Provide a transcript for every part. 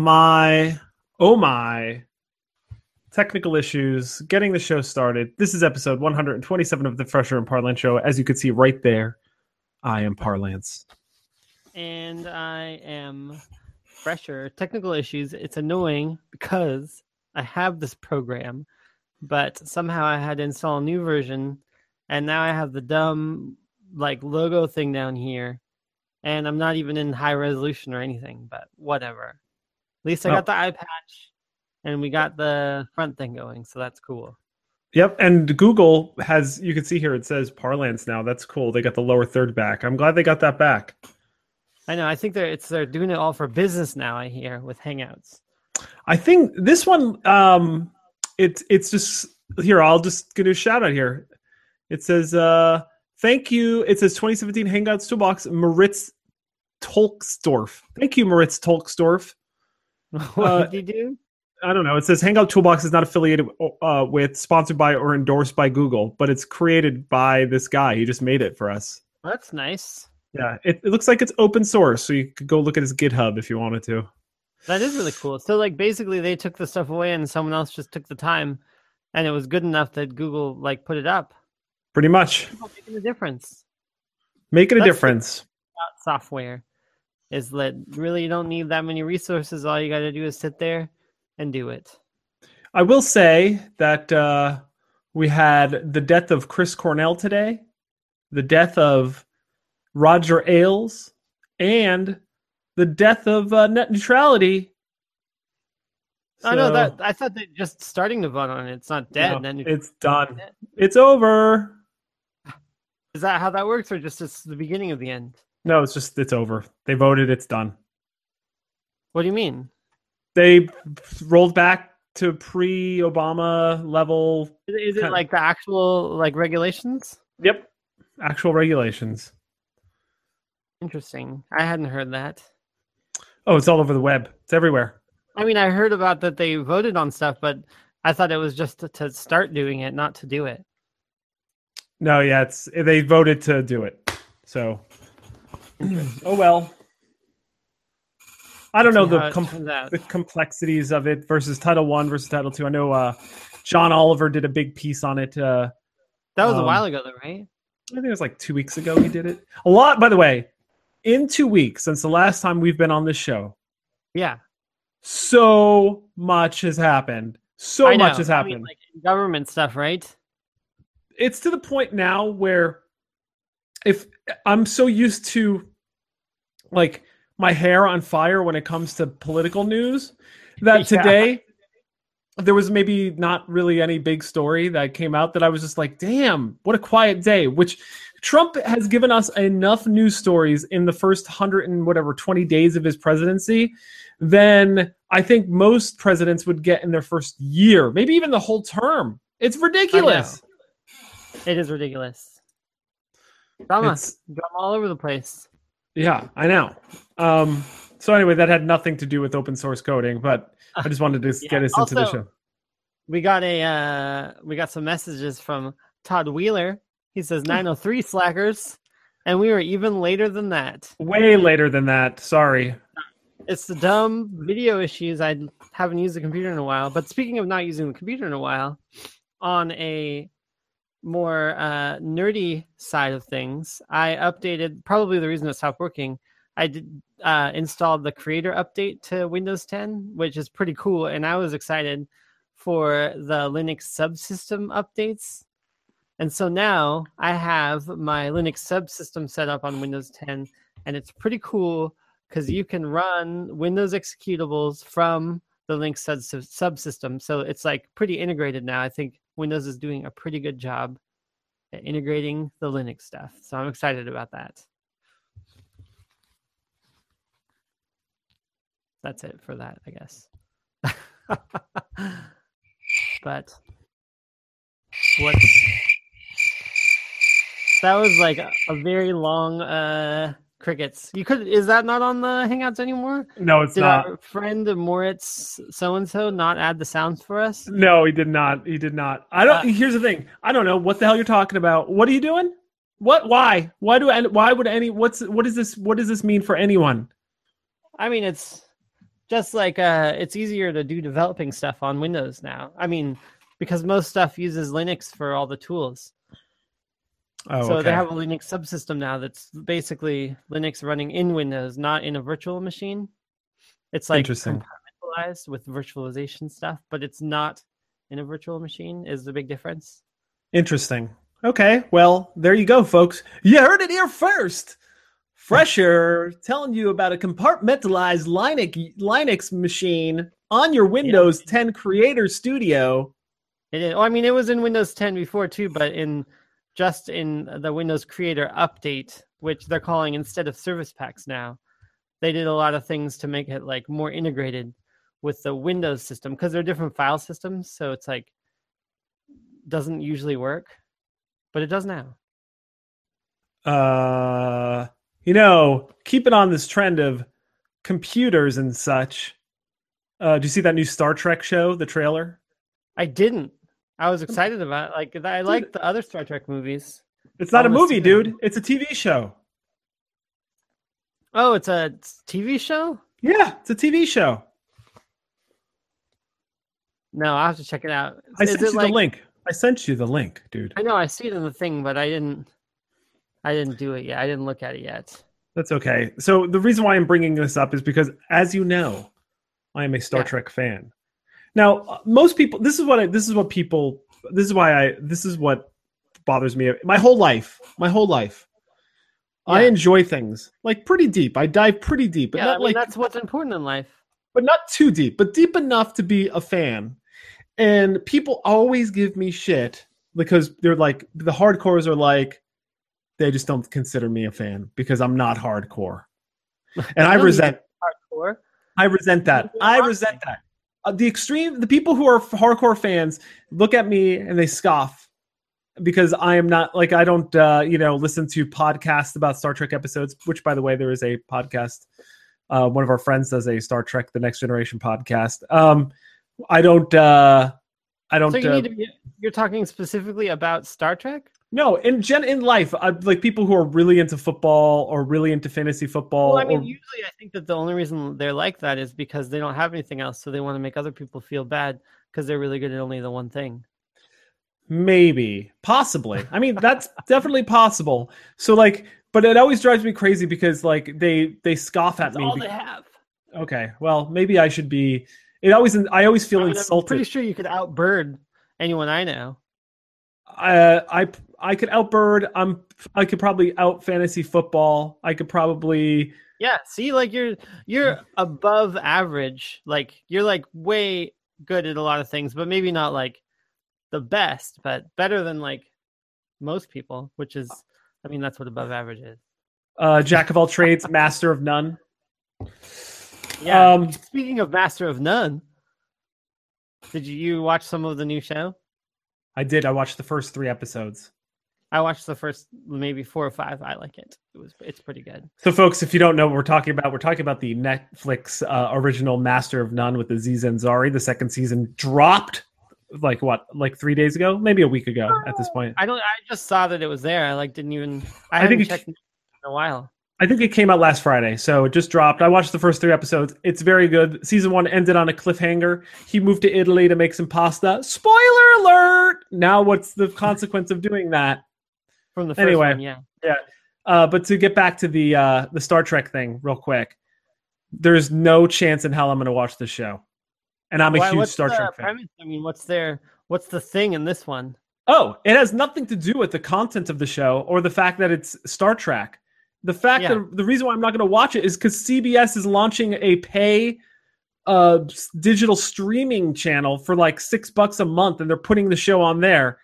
my, oh my. Technical issues, getting the show started. This is episode 127 of the Fresher and Parlance Show. As you can see right there, I am Parlance. and I am fresher. Technical issues. It's annoying because I have this program, but somehow I had to install a new version, and now I have the dumb like logo thing down here, and I'm not even in high resolution or anything. But whatever. At least I Oh. got the eye patch, and we got the front thing going, so that's cool. Yep, and Google has you can see here it says Parlance now. That's cool. They got the lower third back. I'm glad they got that back. I know. I think they're it's they're doing it all for business now. I hear with Hangouts. I think this one um it's it's just here I'll just get a shout out here. It says uh thank you. It says 2017 Hangouts Toolbox Moritz Tolxdorf. Thank you Moritz Tolxdorf. what Uh, did you do? I don't know. It says Hangout Toolbox is not affiliated uh, with, sponsored by, or endorsed by Google, but it's created by this guy. He just made it for us. That's nice. Yeah, it, it looks like it's open source, so you could go look at his GitHub if you wanted to. That is really cool. So like basically they took the stuff away and someone else just took the time and it was good enough that Google like put it up. Pretty much, People making a difference. making a That's difference. About software is that really you don't need that many resources. All you got to do is sit there and do it. I will say that uh, we had the death of Chris Cornell today, the death of Roger Ailes, and the death of uh, net neutrality. I know that I thought that just starting to vote on it. It's not dead. No, then it's done. It's over. is that how that works, or just it's the beginning of the end? No, it's just it's over. They voted. It's done. What do you mean? They rolled back to pre-Obama level. Is it- like the actual like regulations? Yep, actual regulations. Interesting. I hadn't heard that. Oh, it's all over the web. It's everywhere. I mean, I heard about that they voted on stuff, but I thought it was just to, to start doing it, not to do it. No, yeah, it's they voted to do it. So, oh well. I don't know the com- the complexities of it versus Title One versus Title Two. I know uh, John Oliver did a big piece on it. Uh, That was a um, while ago, though, right? I think it was like two weeks ago he did it. A lot, by the way. In two weeks since the last time we've been on this show, Yeah, so much has happened. So I much has I happened. mean, like government stuff, right? it's to the point now where if I'm so used to like my hair on fire when it comes to political news that Yeah. today there was maybe not really any big story that came out that I was just like, damn, what a quiet day. Which Trump has given us enough news stories in the first hundred and whatever 20 days of his presidency than I think most presidents would get in their first year, maybe even the whole term. It's ridiculous. It is ridiculous. Drama, It's- drama all over the place. Yeah, I know. Um, so anyway, that had nothing to do with open source coding, but I just wanted to Yeah, get us into the show. We got a uh, we got some messages from Todd Wheeler. He says 903 slackers, and we were even later than that. Way later than that. Sorry. It's the dumb video issues. I haven't used the computer in a while. But speaking of not using the computer in a while, on a more uh, nerdy side of things, I updated. Probably the reason it stopped working. I did uh, installed the Creator update to Windows 10, which is pretty cool, and I was excited for the Linux subsystem updates. And so now I have my Linux subsystem set up on Windows 10, and it's pretty cool because you can run Windows executables from the Linux sub- subsystem. So it's like pretty integrated now. I think Windows is doing a pretty good job at integrating the Linux stuff. So I'm excited about that. That's it for that, I guess. but what's that was like a, a very long uh crickets. You could is that not on the Hangouts anymore? No, it's Did not. our friend Moritz so and so not add the sounds for us? No, he did not. He did not. I don't. Uh, here's the thing. I don't know what the hell you're talking about. What are you doing? What? Why? Why do? I, why would any? What's? What is this? What does this mean for anyone? I mean, it's just like uh, it's easier to do developing stuff on Windows now. I mean, because most stuff uses Linux for all the tools. Oh, so okay. they have a Linux subsystem now that's basically Linux running in Windows, not in a virtual machine. It's like Interesting. compartmentalized with virtualization stuff, but it's not in a virtual machine. Is the big difference? Interesting. Okay, well, there you go, folks. You heard it here first. Fresher telling you about a compartmentalized Linux Linux machine on your Windows 10 Creator Studio. It is, oh, I mean, it was in Windows 10 before too, but in just in the Windows Creator update, which they're calling instead of service packs now, they did a lot of things to make it like more integrated with the Windows system because they're different file systems. So it's like doesn't usually work, but it does now. Uh, you know, keeping on this trend of computers and such. Uh, do you see that new Star Trek show, the trailer? I didn't. I was excited about it. like I like the other Star Trek movies. It's not a movie, dude. It's a TV show. Oh, it's a TV show? Yeah, it's a TV show. No, I'll have to check it out. I Is sent you like the link. I sent you the link, dude. I know I see it in the thing, but I didn't. I didn't do it yet. I didn't look at it yet. That's okay. So the reason why I'm bringing this up is because, as you know, I am a Star Yeah. Trek fan. Now, uh, most people. This is what I. This is what people. This is why I. This is what bothers me. My whole life. My whole life. I enjoy things like pretty deep. I dive pretty deep, but yeah, I mean, like, that's what's important in life. but not too deep, but deep enough to be a fan. And people always give me shit because they're like the hardcores are like they just don't consider me a fan because I'm not hardcore, and I resent. Hardcore. I resent that. I resent that. Uh, the extreme, the people who are hardcore fans look at me and they scoff because I am not like I don't, uh, you know, listen to podcasts about Star Trek episodes. Which, by the way, there is a podcast. Uh, one of our friends does a Star Trek: The Next Generation podcast. Um, I don't. Uh, I don't. So you uh, need to be, you're talking specifically about Star Trek? No, in gen in life, I, like people who are really into football or really into fantasy football. Well, I mean, or- usually I think that the only reason they're like that is because they don't have anything else, so they want to make other people feel bad because they're really good at only the one thing. Maybe, possibly. I mean, that's definitely possible. So, like, but it always drives me crazy because, like, they they scoff at That's me. all be- they have. okay, well, maybe I should be. It always, I always feel I mean, I'm insulted. pretty sure you could outbird anyone I know. uh, I I could outbird. I'm. I could probably out fantasy football. I could probably. Yeah, see, like you're you're above average. Like you're like way good at a lot of things, but maybe not like the best, but better than like most people, which is I mean that's what above average is. Uh, jack of all trades, master of none. Yeah. Um, Speaking of Master of None, did you, you watch some of the new show? I did. I watched the first three episodes. I watched the first maybe four or five. I like it. It was it's pretty good. So, folks, if you don't know what we're talking about, we're talking about the Netflix uh, original Master of None with the Aziz Ansari. The second season dropped like what, like three days ago, maybe a week ago at this point. I don't. I just saw that it was there. I like didn't even. I, I haven't think it- checked in a while. I think it came out last Friday, so it just dropped. I watched the first three episodes. It's very good. Season one ended on a cliffhanger. He moved to Italy to make some pasta. Spoiler alert! Now, what's the consequence of doing that? From the first Anyway. one, yeah. Uh, but to get back to the uh, the Star Trek thing, real quick, there's no chance in hell I'm going to watch this show, and I'm a Why- huge Star Trek fan. premise? I mean, what's there? what's the thing in this one? Oh, it has nothing to do with the content of the show or the fact that it's Star Trek. The fact Yeah. that the reason why I'm not going to watch it is because CBS is launching a pay uh digital streaming channel for like six bucks a month, and they're putting the show on there.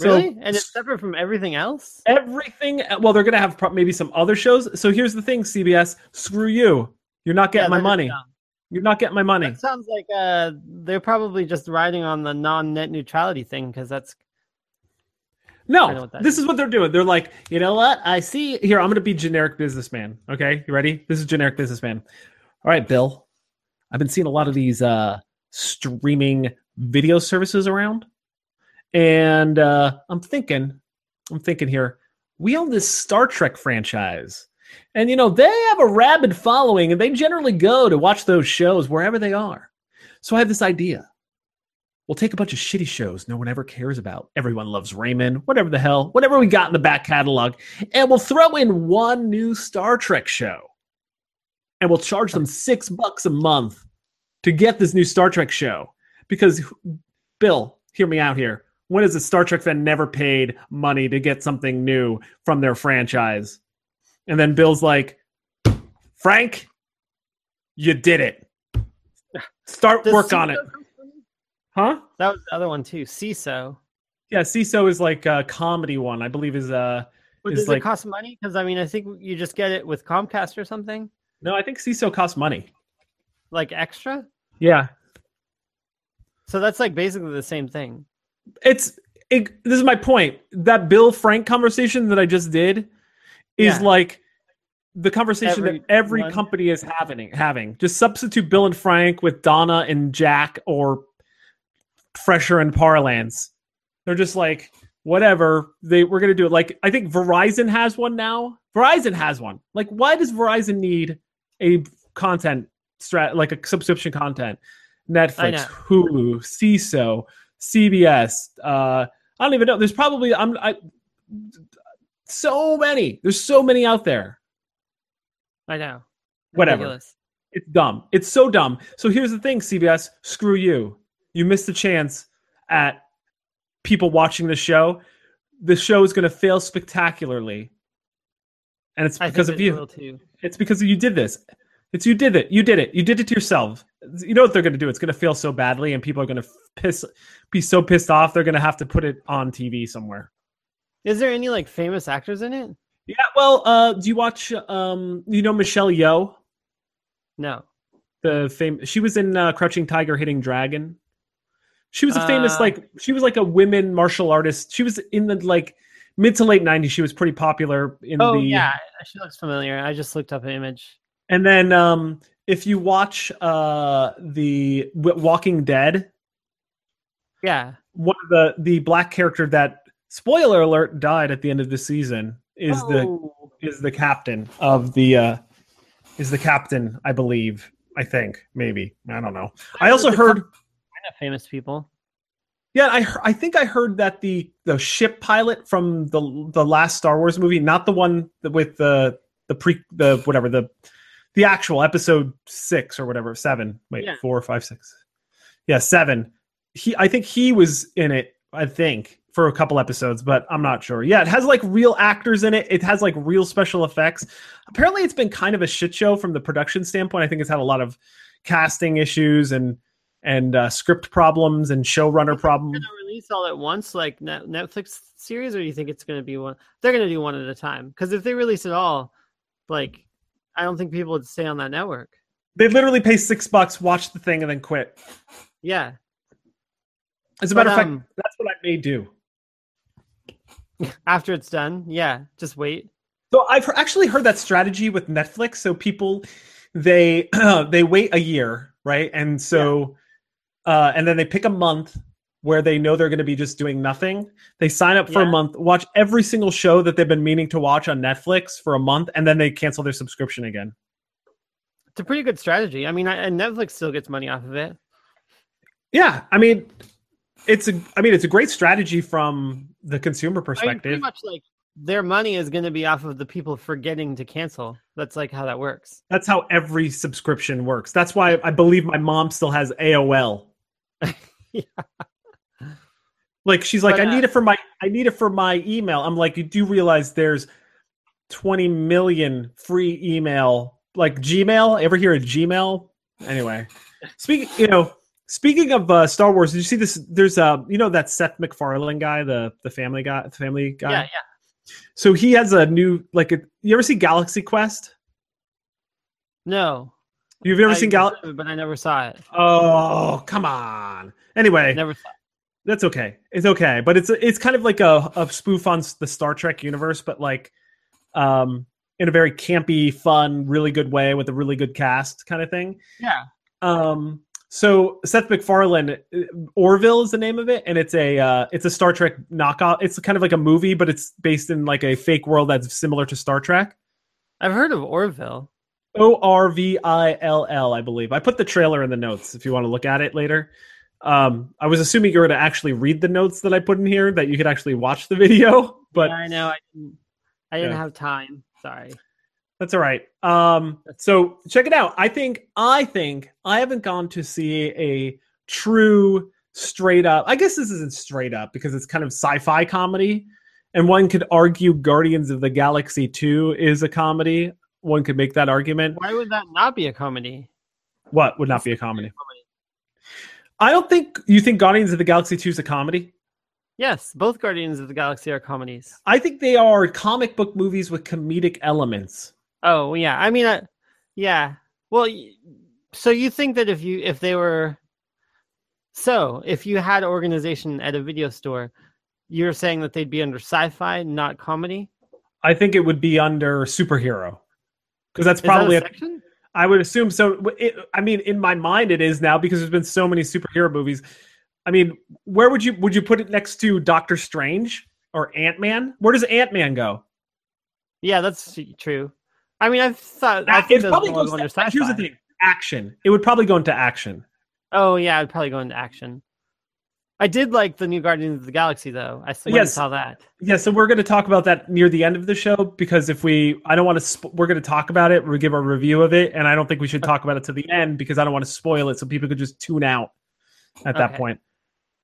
Really? and it's separate from everything else. everything. Well, they're going to have pro- maybe some other shows. So here's the thing, CBS, screw you. You're not getting Yeah, my money. You're not getting my money. That sounds like uh, they're probably just riding on the non-net neutrality thing because that's No, that this is. is what they're doing. They're like, you know what? I see. Here, I'm going to be generic businessman. Okay, you ready? This is generic businessman. All right, Bill. I've been seeing a lot of these uh, streaming video services around, and uh, I'm thinking, I'm thinking here. We own this Star Trek franchise, And you know, they have a rabid following and they generally go to watch those shows wherever they are. So I have this idea. We'll take a bunch of shitty shows no one ever cares about. Everyone loves Raymond, whatever the hell, whatever we got in the back catalog, and we'll throw in one new Star Trek show. And we'll charge them six bucks a month to get this new Star Trek show. Because, Bill, hear me out here. When has a Star Trek fan never paid money to get something new from their franchise? And then Bill's like, Frank, you did it. Start Does work on it. Seeso come it? Huh? That was the other one too. Seeso. Yeah, Seeso is like a comedy one. I believe is uh But Is does like- it cost money? Because I mean, I think you just get it with Comcast or something no, I think Seeso costs money. like extra. Yeah. So that's like basically the same thing. It's it, this is my point. That Bill Frank conversation that I just did is Yeah. like the conversation Every that every one. company is having having. Just substitute Bill and Frank with Donna and Jack or Fresher and Parlance. They're just like whatever they we're gonna do it. Like I think Verizon has one now. Verizon has one. Like why does Verizon need a content strat like a subscription content? Netflix. Hulu, Seeso, CBS. Uh, I don't even know. There's probably I'm I so many. There's so many out there. I know. Whatever. Ridiculous. It's dumb. It's so dumb. So here's the thing, CBS, screw you. You missed the chance at people watching the show. The show is going to fail spectacularly. And it's because of it you. It's because you did this. It's you did it. You did it. You did it to yourself. You know what they're going to do? It's going to fail so badly, and people are going to piss, be so pissed off. They're going to have to put it on TV somewhere. Is there any like famous actors in it? Yeah. Well, uh, do you watch? Um, you know Michelle Yeoh, No. the fame. She was in uh, Crouching Tiger, Hidden Dragon. She was a famous Uh, like. She was like a women martial artist. She was in the like mid to late '90s. She was pretty popular in Oh the. yeah, she looks familiar. I just looked up an image. And then um, if you watch uh, the Walking Dead, Yeah. one of the the black character that spoiler alert died at the end of the season is the Oh. is the captain of the uh, is the captain I believe I think maybe I don't know. I also heard kind of famous people. yeah I I think I heard that the the ship pilot from the the last Star Wars movie, not the one with the the pre the whatever the the actual episode six or whatever seven wait Yeah. four five six yeah seven he I think he was in it I think for a couple episodes but I'm not sure yeah it has like real actors in it it has like real special effects apparently it's been kind of a shit show from the production standpoint I think it's had a lot of casting issues and and uh, script problems and showrunner problems release all at once, like Net- Netflix series, or do you think it's going to be one? They're going to do one at a time. Because if they release it all, like, I don't think people would stay on that network. they literally pay six bucks watch the thing and then quit Yeah. as a But, matter of um, fact that's what I may do After it's done, yeah, just wait. So I've actually heard that strategy with Netflix. So people they they wait a year, right? And so uh and then they pick a month where they know they're going to be just doing nothing. They sign up for a month, watch every single show that they've been meaning to watch on Netflix for a month and then they cancel their subscription again. It's a pretty good strategy. I mean, I, and Netflix still gets money off of it. Yeah, I mean it's a I mean it's a great strategy from the consumer I mean, perspective. pretty much like their money is going to be off of the people forgetting to cancel. That's like how that works. That's how every subscription works. That's why I believe my mom still has AOL. Yeah. Like she's like, But, I uh, need it for my I need it for my email. I'm like, you do realize there's 20 million free email like Gmail. Ever hear of Gmail? Anyway, speaking, you know, speaking of uh, Star Wars, did you see this? There's uh, you know that Seth MacFarlane guy, the the Family guy, the Family guy. Yeah, yeah. So he has a new like a. You ever see Galaxy Quest? No. You've ever I seen Galaxy? but I never saw it. Oh, come on. Anyway, Never saw. It. That's okay. It's okay, but it's it's kind of like a, a spoof on the Star Trek universe, but like um in a very campy, fun, really good way with a really good cast kind of thing. Yeah. Um so Seth MacFarlane, uh, Orville is the name of it, and it's a uh, it's a Star Trek knockoff. It's kind of like a movie, but it's based in like a fake world that's similar to Star Trek. I've heard of Orville. O R V I L L, I believe. I put the trailer in the notes if you want to look at it later. Um, I was assuming you were to actually read the notes that I put in here, that you could actually watch the video, but Yeah, I know. I didn't, I didn't Yeah. have time. Sorry. That's all right. Um, so check it out. I think I think I haven't gone to see a true straight up. I guess this isn't straight up because it's kind of sci-fi comedy, and one could argue Guardians of the Galaxy Two is a comedy. One could make that argument. Why would that not be a comedy? What would not be a comedy? I don't think you think Guardians of the Galaxy Two is a comedy. Yes, both Guardians of the Galaxy are comedies. I think they are comic book movies with comedic elements. Oh yeah, I mean, uh, yeah. Well, so you think that if you if they were, so if you had organization at a video store, you're saying that they'd be under sci-fi, not comedy? I think it would be under superhero because that's Is that a probably a section? I would assume so. It, I mean, in my mind, it is now because there's been so many superhero movies. I mean, where would you would you put it next to Doctor Strange or Ant Man? Where does Ant Man go? Yeah, that's true. I mean, I've thought. I It think those probably goes to, here's the thing: action. It would probably go into action. Oh yeah, it'd probably go into action. I did like the new Guardians of the Galaxy though. I Yes. saw that. Yeah, so we're going to talk about that near the end of the show because if we, I don't want to. Sp- we're going to talk about it. We give a review of it, and I don't think we should talk about it to the end because I don't want to spoil it, so people could just tune out at that point.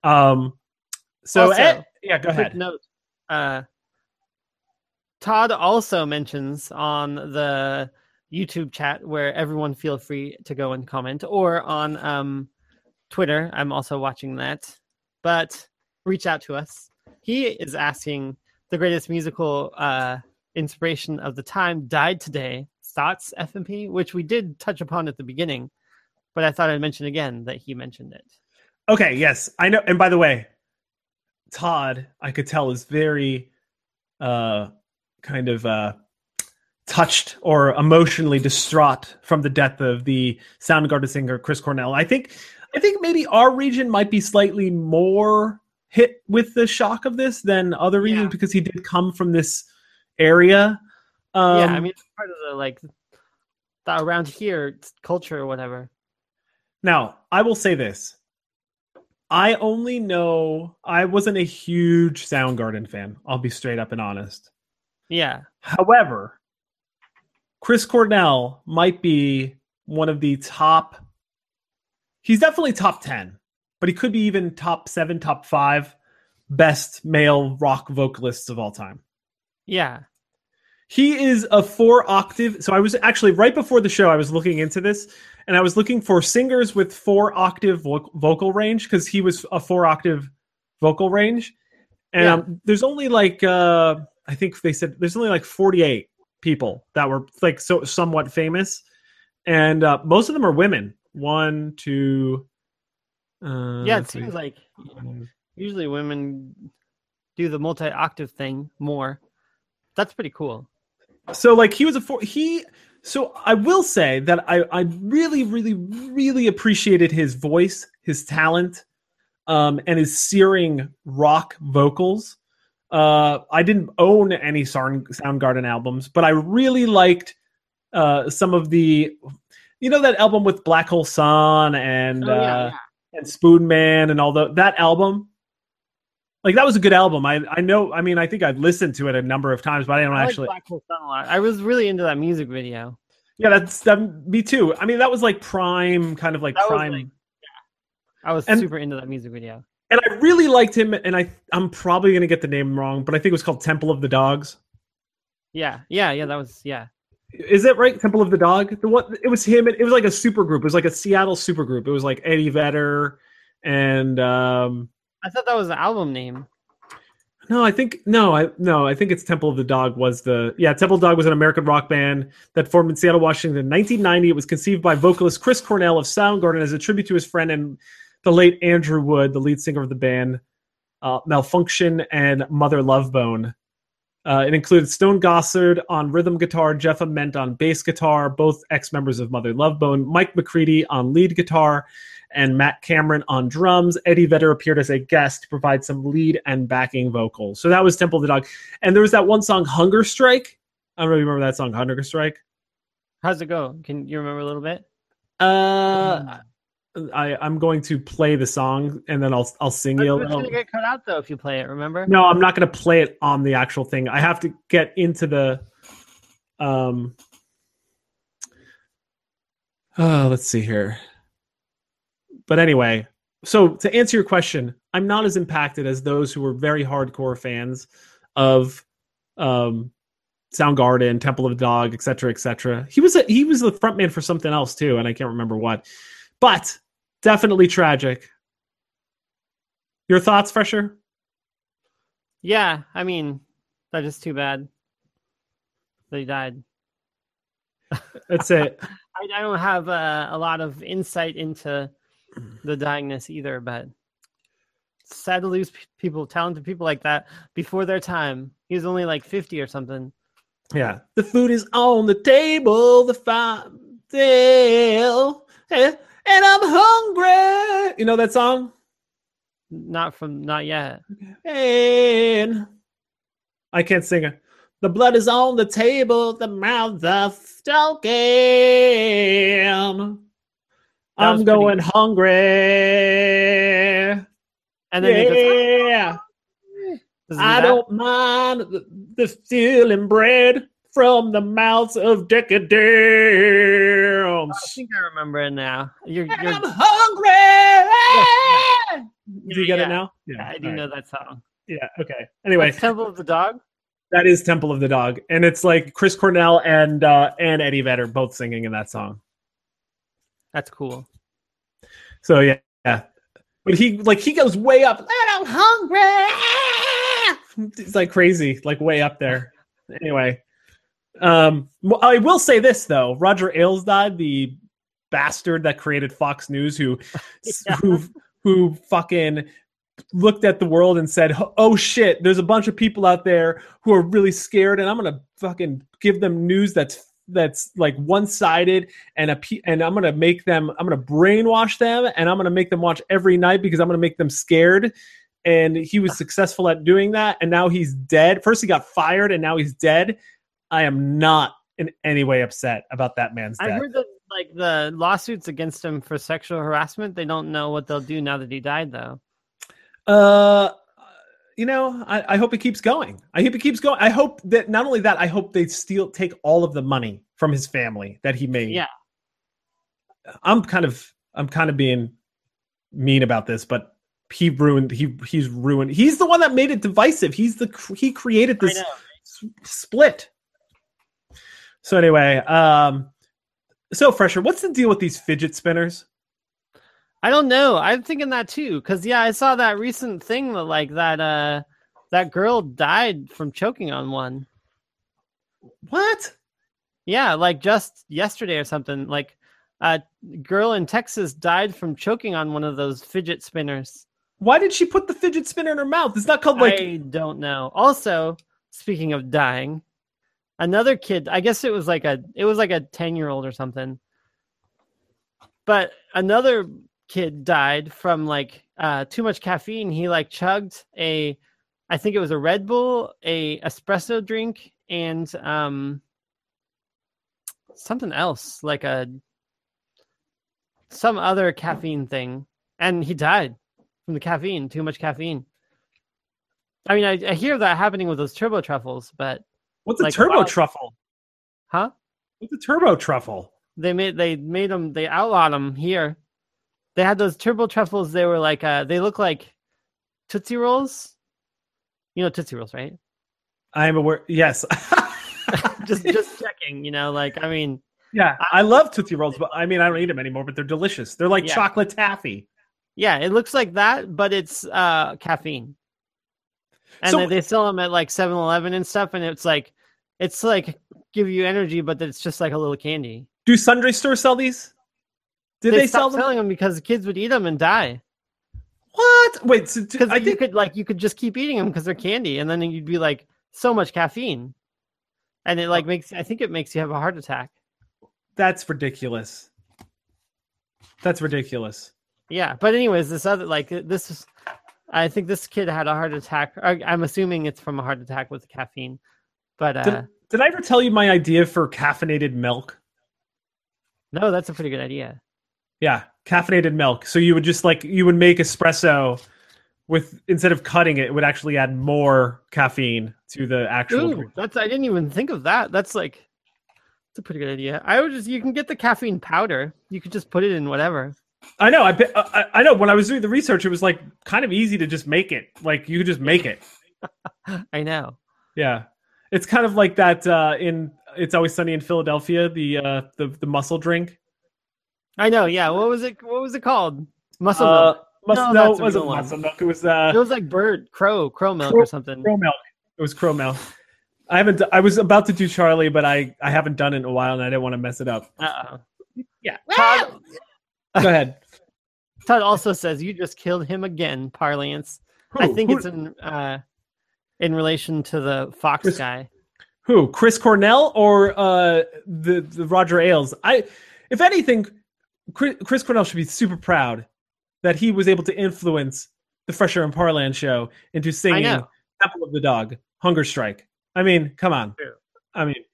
Um. So Also, eh, yeah, go ahead. note. Uh, Todd also mentions on the YouTube chat where everyone feel free to go and comment, or on um, Twitter. I'm also watching that, but reach out to us. He is asking the greatest musical uh, inspiration of the time died today. Thoughts FMP, which we did touch upon at the beginning, but I thought I'd mention again that he mentioned it. Okay, yes, I know. And by the way, Todd, I could tell is very uh kind of uh touched or emotionally distraught from the death of the Soundgarden singer Chris Cornell. I think I think maybe our region might be slightly more hit with the shock of this than other regions Yeah. because he did come from this area. Um, yeah, I mean, it's part of the like the around here culture or whatever. Now, I will say this. I only know I wasn't a huge Soundgarden fan. I'll be straight up and honest. Yeah, However, Chris Cornell might be one of the top He's definitely top 10, but he could be even top 7, top 5 best male rock vocalists of all time. yeah, He is a four octave. So I was actually right before the show, I was looking into this and I was looking for singers with four octave vo- vocal range because he was a four octave vocal range. And Yeah. um, there's only like, uh, I think they said there's only like 48 people that were like so somewhat famous. And uh, most of them are women. One, two, uh, yeah. It see. seems like usually women do the multi octave thing more. That's pretty cool. So like he was a four he so I will say that I I really really really appreciated his voice, his talent, um, and his searing rock vocals. Uh, I didn't own any Sound Soundgarden albums, but I really liked uh, some of the, you know, that album with Black Hole Sun and Oh, yeah, uh, yeah. and Spoon Man and all the that album. Like that was a good album. I I know. I mean, I think I've listened to it a number of times, but I don't I actually. Black Hole Sun a lot. I was really into that music video. Yeah, that's that. Me too. I mean, that was like prime, kind of like That was, prime. like, I was And- super into that music video. and I really liked him. And I, I'm probably gonna get the name wrong, but I think it was called Temple of the Dogs. Yeah, yeah, yeah. That was yeah. Is it right? Temple of the Dog. The what? It was him. It was like a super group. It was like a Seattle super group. It was like Eddie Vedder and um. I thought that was the album name. No, I think no, I no, I think it's Temple of the Dog was the yeah. Temple of the Dog was an American rock band that formed in Seattle, Washington, in 1990. It was conceived by vocalist Chris Cornell of Soundgarden as a tribute to his friend and the late Andrew Wood, the lead singer of the band, uh, Malfunkshun and Mother Love Bone. Uh, it included Stone Gossard on rhythm guitar, Jeff Ament on bass guitar, both ex members of Mother Love Bone, Mike McCready on lead guitar, and Matt Cameron on drums. Eddie Vedder appeared as a guest to provide some lead and backing vocals. So that was Temple of the Dog. And there was that one song, Hunger Strike. I don't really remember that song, Hunger Strike. How's it go? Can you remember a little bit? Uh, I I'm going to play the song and then I'll I'll sing you. a It's little. gonna get cut out though if you play it. Remember? No, I'm not going to play it on the actual thing. I have to get into the um Oh, let's see here. But anyway, so to answer your question, I'm not as impacted as those who were very hardcore fans of um Soundgarden, Temple of the Dog, etc., etc. He was a, he was the frontman for something else too, and I can't remember what. But definitely tragic. Your thoughts, Fresher? Yeah, I mean, that is too bad They died. That's it. I, I don't have uh, a lot of insight into the dyingness either, but sad to lose people, talented people like that before their time. He was only like 50 or something. Yeah. The food is on the table, the fire still, eh, and I'm hungry. You know that song? Not from, not yet. And I can't sing it. The blood is on the table, the mouth of. That I'm going hungry. And then he goes, yeah. Ah. Does he I that? don't mind the, the stealing bread from the mouths of decadence. I think I remember it now. You're, you're I'm hungry. Do you get Yeah, it now? Yeah. I do all right. know that song. Yeah. Okay. Anyway, That's Temple of the Dog. that is Temple of the Dog, and it's like Chris Cornell and uh, and Eddie Vedder both singing in that song. That's cool. So yeah, yeah. But he like he goes way up. And I'm hungry. It's like crazy, like way up there. Anyway, um, I will say this though: Roger Ailes died, the bastard that created Fox News, who Yeah. who who fucking looked at the world and said, "Oh shit, there's a bunch of people out there who are really scared, and I'm gonna fucking give them news that's that's like one-sided, and a and I'm gonna make them, I'm gonna brainwash them, and I'm gonna make them watch every night because I'm gonna make them scared." And he was successful at doing that, and now he's dead. First, he got fired, and now he's dead. I am not in any way upset about that man's death. I heard that like the lawsuits against him for sexual harassment, they don't know what they'll do now that he died though. Uh, you know, I, I hope it keeps going. I hope it keeps going. I hope that not only that, I hope they steal take all of the money from his family that he made. Yeah. I'm kind of I'm kind of being mean about this, but he ruined he he's ruined. He's the one that made it divisive. He's the he created this split. So anyway, um, so fresher, what's the deal with these fidget spinners? I don't know. I'm thinking that too. Cause yeah, I saw that recent thing that like that uh that girl died from choking on one. What? Yeah, like just yesterday or something. Like a girl in Texas died from choking on one of those fidget spinners. Why did she put the fidget spinner in her mouth? It's not called like I don't know. Also, speaking of dying, another kid, I guess it was like a it was like a 10-year-old or something. But another kid died from like uh too much caffeine. He like chugged a I think it was a Red Bull, a espresso drink and um something else like a some other caffeine thing and he died from the caffeine, too much caffeine. I mean, I, I hear that happening with those turbo truffles, but what's a like, turbo wow. truffle? huh? What's a turbo truffle? They made they made them they outlawed them here. They had those turbo truffles. They were like uh they look like tootsie rolls. You know tootsie rolls, right? I am aware. Yes. just just checking. You know, like I mean, yeah, I love Tootsie Rolls, but I mean, I don't eat them anymore, but they're delicious. They're like Yeah. chocolate taffy. yeah, it looks like that, but it's uh caffeine. And So- they, they sell them at like 7-Eleven and stuff, and it's like it's like give you energy, but it's just like a little candy. Do Sundry stores sell these? Did they, they, sell them? selling them because the kids would eat them and die. What? Wait, so, Because I you think could like you could just keep eating them because they're candy, and then you'd be like so much caffeine, and it like oh. makes I think it makes you have a heart attack. that's ridiculous. That's ridiculous. Yeah, but anyways, this other like this is, I think this kid had a heart attack. I'm assuming it's from a heart attack with caffeine, but uh, Did- did I ever tell you my idea for caffeinated milk? No, that's a pretty good idea. Yeah, caffeinated milk. So you would just like you would make espresso with instead of cutting it, it would actually add more caffeine to the actual. Ooh, drink. that's I didn't even think of that. That's like that's a pretty good idea. I would just you can get the caffeine powder. You could just put it in whatever. I know. I, I I know. When I was doing the research, it was like kind of easy to just make it. Like you could just make it. I know. Yeah, it's kind of like that uh, in "It's Always Sunny in Philadelphia." The uh, the the muscle drink. I know. Yeah. What was it? What was it called? Muscle Uh, milk. mus- No, no, it wasn't real one. muscle milk. It was uh, It was like bird, crow, crow milk Crow- or something. crow milk. It was crow milk. I haven't. I was about to do Charlie, but I I haven't done it in a while, and I didn't want to mess it up. Uh-oh. Yeah. Todd, Go ahead. Todd also says you just killed him again. Parlance. I think Who- it's in uh, in relation to the Fox Chris- guy. Who? Chris Cornell or uh, the the Roger Ailes? I, if anything, Chris, Chris Cornell should be super proud that he was able to influence the Fresher and Parland show into singing. "Temple of the Dog," "Hunger Strike." I mean, come on. I mean,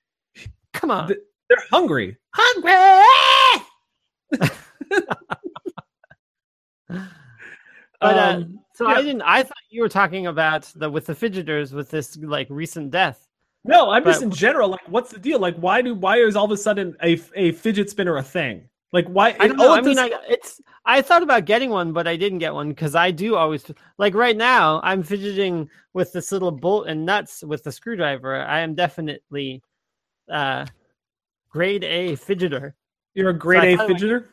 Come on. The- they're hungry. Hungry. But uh, Um, so yeah. I didn't. I thought you were talking about the with the fidgeters with this like recent death. No, I'm just in general. Like, what's the deal? Like, why do why is all of a sudden a a fidget spinner a thing? Like, why? I don't know. I mean, does- I, it's. I thought about getting one, but I didn't get one because I do always like right now. I'm fidgeting with this little bolt and nuts with the screwdriver. I am definitely uh grade A fidgeter you're a grade I A like, fidgeter.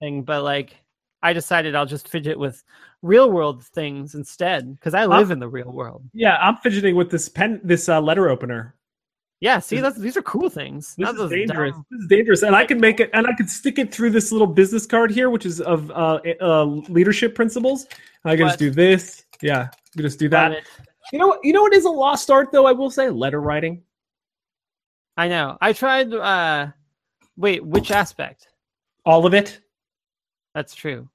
thing, but like I decided I'll just fidget with real world things instead because I live in the real world. Yeah, I'm fidgeting with this pen, this uh, letter opener. Yeah, see, that's these are cool things. This Not is dangerous. dumb- This is dangerous, and I can make it, and I can stick it through this little business card here, which is of uh, uh, leadership principles. I can just do this. Yeah, I can just do that. You know, what? you know what is a lost art though. I will say, letter writing. I know. I tried. uh Wait, which aspect? All of it. That's true.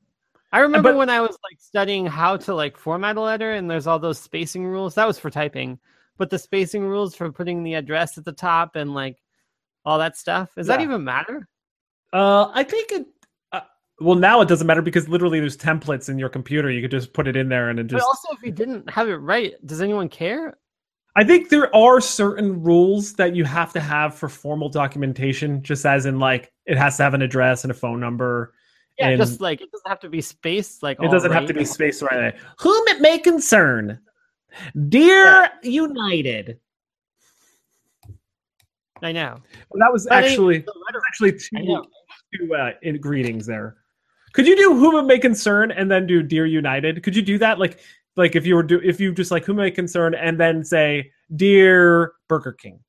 I remember but- when I was like studying how to like format a letter, and there's all those spacing rules. That was for typing, but the spacing rules for putting the address at the top and like all that stuff. Does that even matter? Uh, I think it. Uh, well, now it doesn't matter because literally there's templates in your computer. You could just put it in there and it But just. also, if you didn't have it right, does anyone care? I think there are certain rules that you have to have for formal documentation, just as in like it has to have an address and a phone number. Yeah, and just like it doesn't have to be space. Like it doesn't have to be space right. away. Whom it may concern, dear United. I know. Well, that was But actually the letter- actually two two uh, in greetings there. Could you do whom it may concern and then do dear United? Could you do that? Like like if you were do if you just like whom it may concern and then say dear Burger King.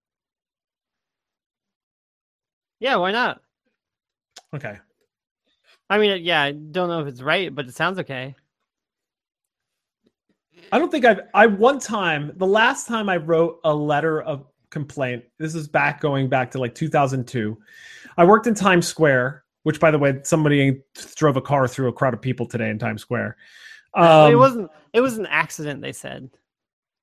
Yeah, why not? Okay. I mean, yeah, I don't know if it's right, but it sounds okay. I don't think I've I one time the last time I wrote a letter of complaint. This is back going back to like 2002. I worked in Times Square, which by the way, somebody drove a car through a crowd of people today in Times Square. Um, it wasn't. It was an accident. They said.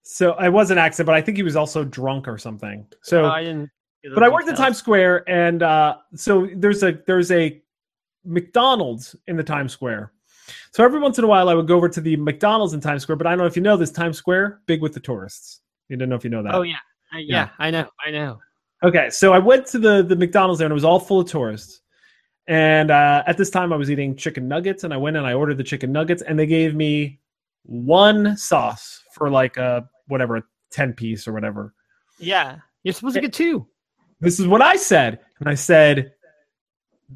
so I was an accident, but I think he was also drunk or something. So Oh, I didn't. but I worked in. Times Square, and uh, so there's a there's a McDonald's in the Times Square. So every once in a while, I would go over to the McDonald's in Times Square. But I don't know if you know this Times Square big with the tourists. You don't know if you know that. Oh yeah, I, yeah, Yeah. I know, I know. Okay, so I went to the the McDonald's there, and it was all full of tourists. And uh, at this time, I was eating chicken nuggets, and I went and I ordered the chicken nuggets, and they gave me one sauce for like a whatever a ten piece or whatever. Yeah, you're supposed to get two. this is what I said. And I said,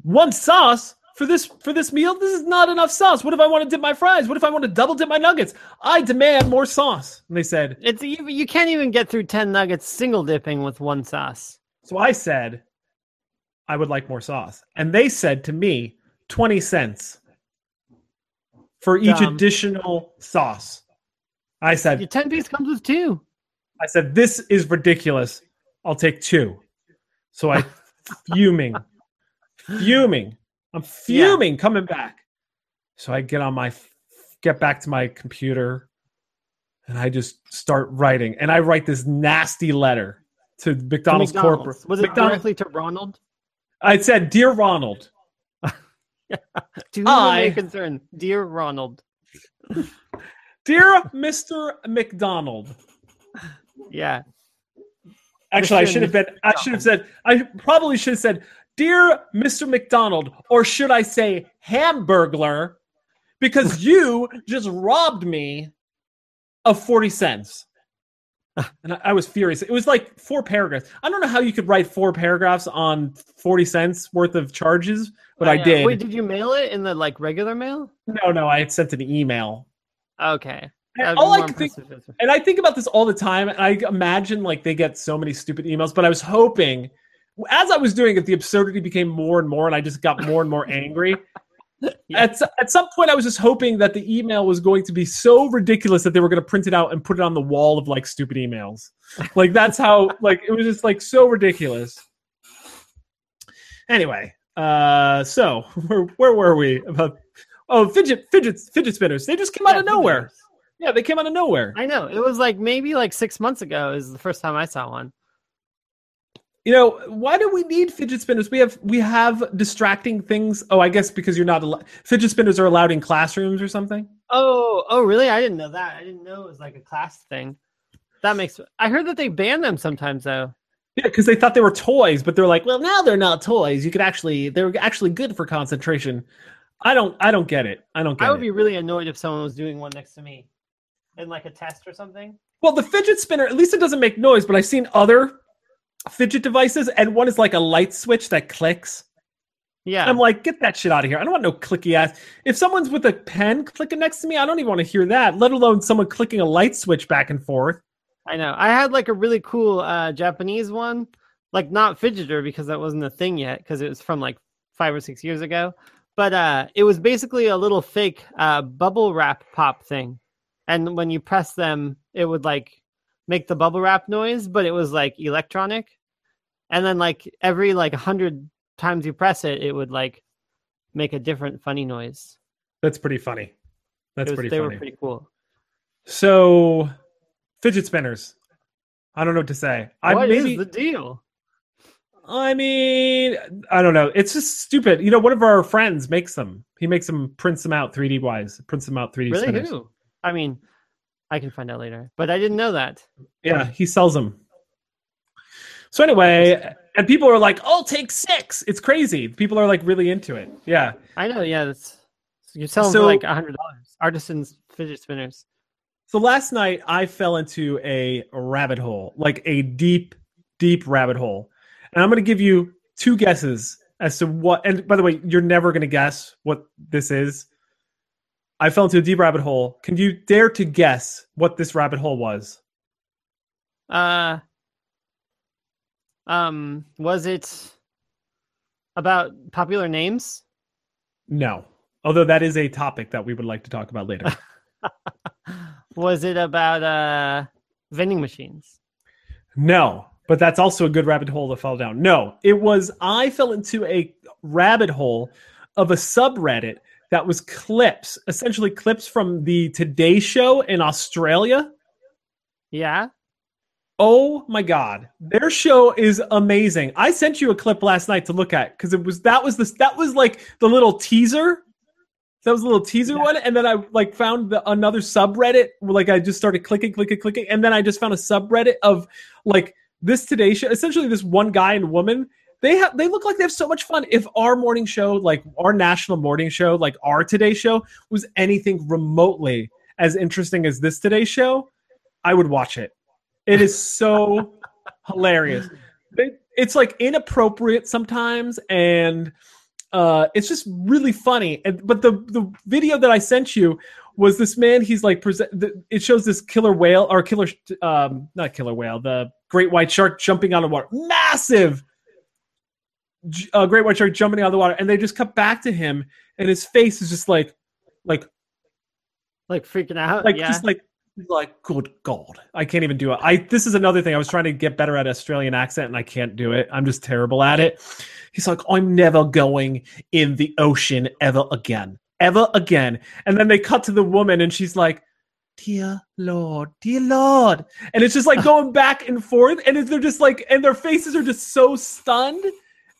one sauce for this for this meal. This is not enough sauce. What if I want to dip my fries? What if I want to double dip my nuggets? I demand more sauce. And they said, It's you, you can't even get through ten nuggets single dipping with one sauce. so I said, I would like more sauce. And they said to me, 20 cents for each Dumb. additional sauce. I said, Your ten piece comes with two. I said, this is ridiculous. I'll take two. So I fuming, fuming. I'm fuming coming back. So I get on my, get back to my computer and I just start writing. And I write this nasty letter. to To McDonald's, corporate. Was it McDonald's- directly to Ronald? I said, "Dear Ronald, To I- concern, dear Ronald. dear Mister McDonald." Yeah. Actually, I should have been. I should have said. I probably should have said, "Dear Mister McDonald," or should I say, "Hamburglar," because you just robbed me of forty cents. Ah. And I, I was furious. It was like four paragraphs. I don't know how you could write four paragraphs on forty cents worth of charges, but oh, I know. did. Wait, did you mail it in the like regular mail? No, no, I had sent an email. Okay. And all I think, and I think about this all the time. And I imagine like they get so many stupid emails, but I was hoping, as I was doing it, the absurdity became more and more, and I just got more and more angry. Yeah. At, at some point, I was just hoping that the email was going to be so ridiculous that they were going to print it out and put it on the wall of like stupid emails. Like that's how like it was just like so ridiculous. Anyway, uh, so where, where were we about? Oh, fidget fidget fidget spinners. They just came out Yeah, of nowhere. figures. Yeah, they came out of nowhere. I know. It was like maybe like six months ago is the first time I saw one. You know, why do we need fidget spinners? We have we have distracting things. Oh, I guess because you're not al- fidget spinners are allowed in classrooms or something. Oh, oh, really? I didn't know that. I didn't know it was like a class thing. That makes. I heard that they ban them sometimes though. Yeah, because they thought they were toys, but they're like, well, now they're not toys. You could actually they're actually good for concentration. I don't I don't get it. I don't get it. I would it. be really annoyed if someone was doing one next to me, in like a test or something. Well, the fidget spinner, at least it doesn't make noise, but I've seen other fidget devices, and one is like a light switch that clicks. Yeah. I'm like, get that shit out of here. I don't want no clicky ass. If someone's with a pen clicking next to me, I don't even want to hear that, let alone someone clicking a light switch back and forth. I know. I had like a really cool uh, Japanese one, like not fidgeter because that wasn't a thing yet because it was from like five or six years ago. But uh, it was basically a little fake uh, bubble wrap pop thing, and when you press them, it would like make the bubble wrap noise, but it was like electronic. And then like every like a hundred times you press it, it would like make a different funny noise. That's pretty funny. That's was- pretty they funny. were pretty cool. So, fidget spinners. I don't know what to say. I What is maybe. the deal? I mean, I don't know. It's just stupid. You know, one of our friends makes them. He makes them, prints them out 3D wise, prints them out 3D Really? spinners. Who? I mean, I can find out later, but I didn't know that. Yeah, he sells them. So anyway, and people are like, "I'll take six. It's crazy. People are like really into it. Yeah. I know. Yeah, that's you're selling So- for like a hundred dollars. Artisans fidget spinners. So last night I fell into a rabbit hole, like a deep, deep rabbit hole. And I'm going to give you two guesses as to what. And by the way, you're never going to guess what this is. I fell into a deep rabbit hole. Can you dare to guess what this rabbit hole was? Uh, um, was it about popular names? No. Although that is a topic that we would like to talk about later. was it about uh vending machines? No, but that's also a good rabbit hole to fall down. No, it was I fell into a rabbit hole of a subreddit that was clips, essentially clips from the Today Show in Australia. Yeah. Oh my god, their show is amazing. I sent you a clip last night to look at because it was that was the that was like the little teaser. That was a little teaser Yeah. one, and then I like found the, another subreddit. Like I just started clicking, clicking, clicking, and then I just found a subreddit of like this Today Show. Essentially, this one guy and woman. They have they look like they have so much fun. If our morning show, like our national morning show, like our Today Show, was anything remotely as interesting as this Today Show, I would watch it. It is so hilarious. It- It's like inappropriate sometimes, and uh, it's just really funny. And but the the video that I sent you was this man. He's like present. It shows this killer whale or killer, um, not killer whale, the great white shark jumping out of water, massive. Uh, great white shark jumping out of the water, and they just cut back to him, and his face is just like, like Like freaking out. like yeah. just like like good god i can't even do it i this is another thing i was trying to get better at australian accent and i can't do it i'm just terrible at it he's like i'm never going in the ocean ever again ever again and then they cut to the woman and she's like dear Lord, dear Lord. And it's just like going back and forth. And they're just like, and their faces are just so stunned.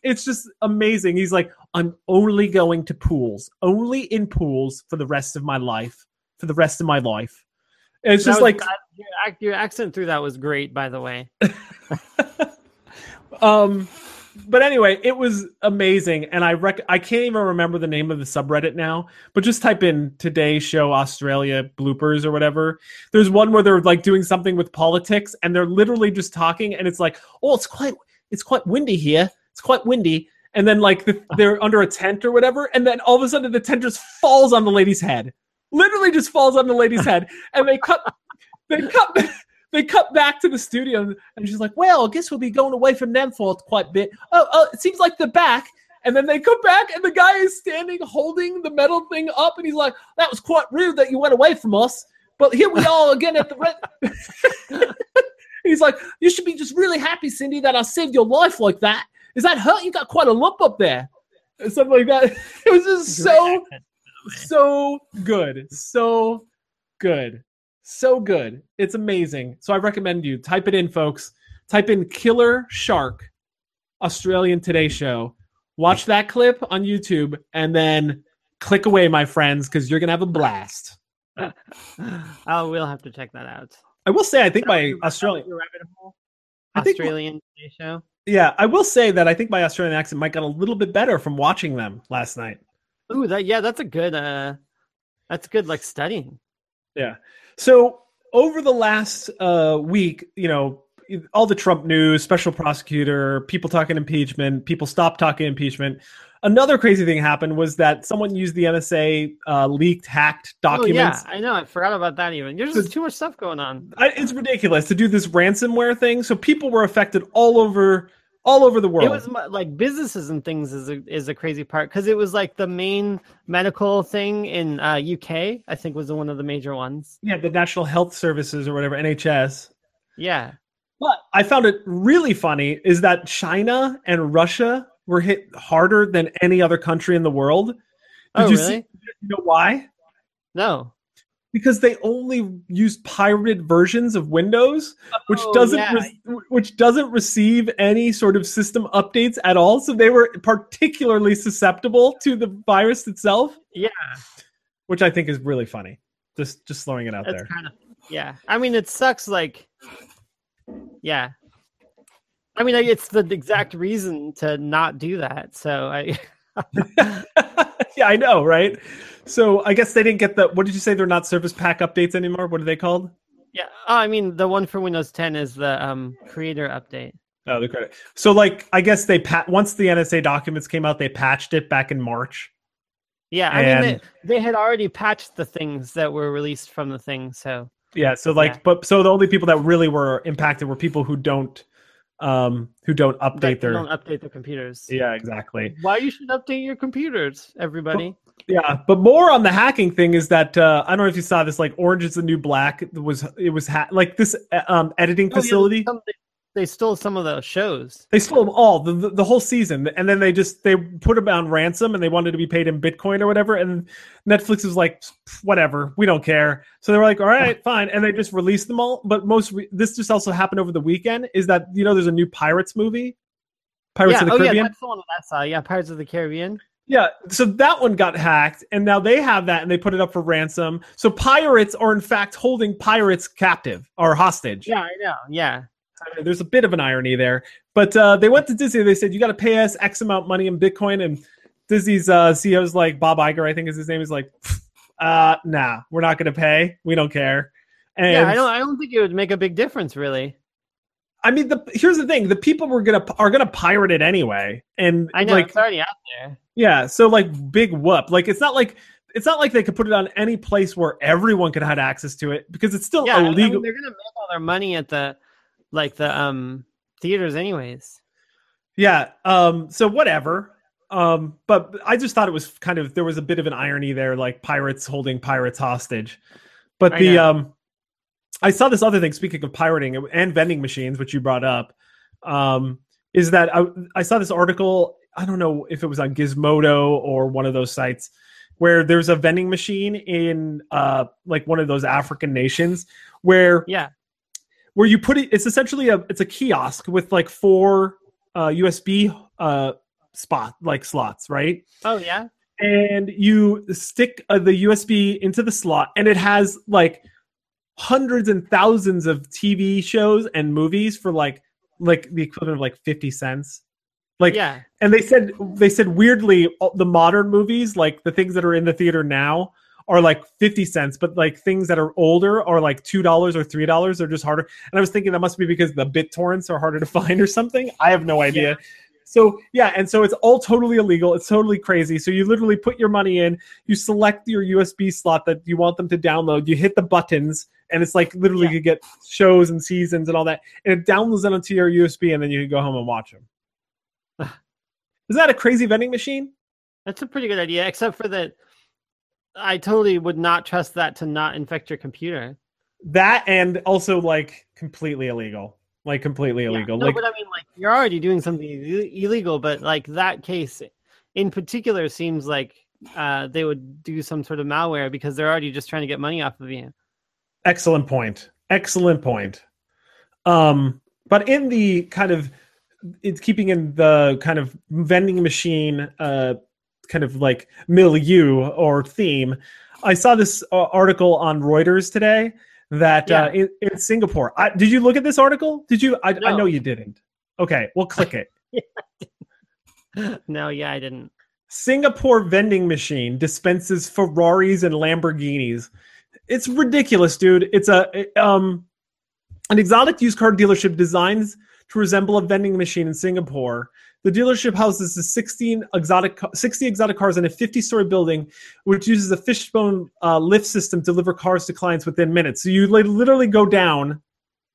It's just amazing. He's like, I'm only going to pools, only in pools for the rest of my life, for the rest of my life. And it's That just was- like, that- your, your accent through that was great, by the way. um, but anyway, it was amazing, and I rec- I can't even remember the name of the subreddit now. But just type in "Today Show Australia bloopers" or whatever. There's one where they're like doing something with politics, and they're literally just talking, and it's like, "Oh, it's quite it's quite windy here. It's quite windy." And then like the, they're under a tent or whatever, and then all of a sudden the tent just falls on the lady's head. Literally just falls on the lady's head, and they cut they cut they cut back to the studio and she's like well i guess we'll be going away from them for quite a bit oh, oh it seems like the back and then they come back and the guy is standing holding the metal thing up and he's like that was quite rude that you went away from us but here we are again at the red he's like you should be just really happy cindy that i saved your life like that is that hurt? You got quite a lump up there. And something like that. It was just so so good. So good. So good. It's amazing. So i recommend you. Type it in folks. Type in killer shark australian today show. Watch that clip on youtube and then click away my friends because you're gonna have a blast. Oh, we'll have to check that out. i will say i think my australian? I think- Australian TV show. Yeah i will say that i think my australian accent might got a little bit better from watching them last night Ooh, that yeah, that's a good uh that's good like studying. Yeah. So over the last uh, week, you know, all the Trump news, special prosecutor, people talking impeachment, people stopped talking impeachment. Another crazy thing happened was that someone used the NSA uh, leaked, hacked documents. Oh, yeah, I know. I forgot about that even. There's just too much stuff going on. I, it's ridiculous to do this ransomware thing. So people were affected all over, all over the world. It was like businesses and things is a, is a crazy part because it was like the main medical thing in uh, UK. I think was one of the major ones. yeah, the National Health Services or whatever, NHS. Yeah. But I found it really funny is that China and Russia were hit harder than any other country in the world. Did oh you really? see you know why? No. Because they only use pirated versions of Windows, which Oh, doesn't yeah. re- which doesn't receive any sort of system updates at all. So they were particularly susceptible to the virus itself, Yeah. which I think is really funny. Just just throwing it out That's there. kind of yeah. I mean, it sucks. Like, yeah. I mean, it's the exact reason to not do that. So I, yeah, I know, right? So I guess they didn't get the. What did you say? They're not Service Pack updates anymore. What are they called? yeah. Oh, I mean, the one for Windows 10 is the um creator update. Oh, the credit. So, like, I guess they pat once the NSA documents came out, they patched it back in March. Yeah, I mean, they, they had already patched the things that were released from the thing. So Yeah. So, like, Yeah. but so the only people that really were impacted were people who don't, um, who don't update they their. don't update their computers. Yeah, exactly. Why you should update your computers, everybody? Yeah, but more on the hacking thing is that uh, I don't know if you saw this. Like, Orange is the New Black it was it was ha- like this uh, um, editing Oh, yeah, facility. some- they, stole some of the shows. They stole them all, the, the, the whole season, and then they just they put them on ransom, and they wanted to be paid in Bitcoin or whatever. And Netflix was like, whatever, we don't care. So they were like, all right, fine, and they just released them all. But most re- this just also happened over the weekend. Is that you know there's a new Pirates movie, Pirates yeah, of the oh Caribbean. yeah, that's the one that I saw. Yeah, Pirates of the Caribbean. Yeah, so that one got hacked, and now they have that, and they put it up for ransom. So pirates are in fact holding pirates captive or hostage. Yeah, I know. Yeah, there's a bit of an irony there, but uh, they went to Disney. They said you got to pay us X amount money in Bitcoin, and Disney's uh, CEO's like Bob Iger, I think is his name, is like, uh, nah, we're not going to pay. We don't care. And yeah. I don't. I don't think it would make a big difference, really. I mean, the here's the thing: the people were gonna are gonna pirate it anyway, and I know like it's already out there. Yeah, so like big whoop. Like it's not like it's not like they could put it on any place where everyone could have access to it because it's still Yeah, I mean, illegal. they're gonna make all their money at the like the um theaters, anyways. yeah. Um. So whatever. Um. But I just thought it was kind of there was a bit of an irony there, like pirates holding pirates hostage. But I the know. um, I saw this other thing. Speaking of pirating and vending machines, which you brought up, um, is that I I saw this article. I don't know if it was on Gizmodo or one of those sites. where there's a vending machine in uh like one of those African nations where Yeah. Where you put it it's essentially a it's a kiosk with like four uh USB uh spot like slots, right? Oh yeah. and you stick uh, the USB into the slot, and it has like hundreds and thousands of TV shows and movies for like like the equivalent of like fifty cents. Like, yeah. and they said they said weirdly the modern movies, like the things that are in the theater now, are like fifty cents, but like things that are older are like two dollars or three dollars. They're just harder. And I was thinking that must be because the BitTorrents are harder to find or something. I have no idea. So yeah, and so it's all totally illegal. It's totally crazy. So you literally put your money in, you select your USB slot that you want them to download, you hit the buttons, and it's like literally Yeah. you get shows and seasons and all that, and it downloads it onto your USB, and then you can go home and watch them. Is that a crazy vending machine? That's a pretty good idea, except for that I totally would not trust that to not infect your computer. That and also like completely illegal, like completely Yeah. illegal. No, like but I mean, like you're already doing something illegal, but like that case in particular seems like uh, they would do some sort of malware because they're already just trying to get money off of you. Excellent point. Excellent point. Um, but in the kind of it's keeping in the kind of vending machine uh kind of like milieu or theme. I saw this uh, article on Reuters today that uh, in, in Singapore. I, did you look at this article? Did you? I, I know you didn't. Okay, well, click it. no, yeah, I didn't. Singapore vending machine dispenses Ferraris and Lamborghinis. It's ridiculous, dude. It's a um an exotic used car dealership designs to resemble a vending machine in Singapore. The dealership houses the 16 exotic ca- 60 exotic cars in a 50-story building, which uses a fishbone uh, lift system to deliver cars to clients within minutes. So you literally go down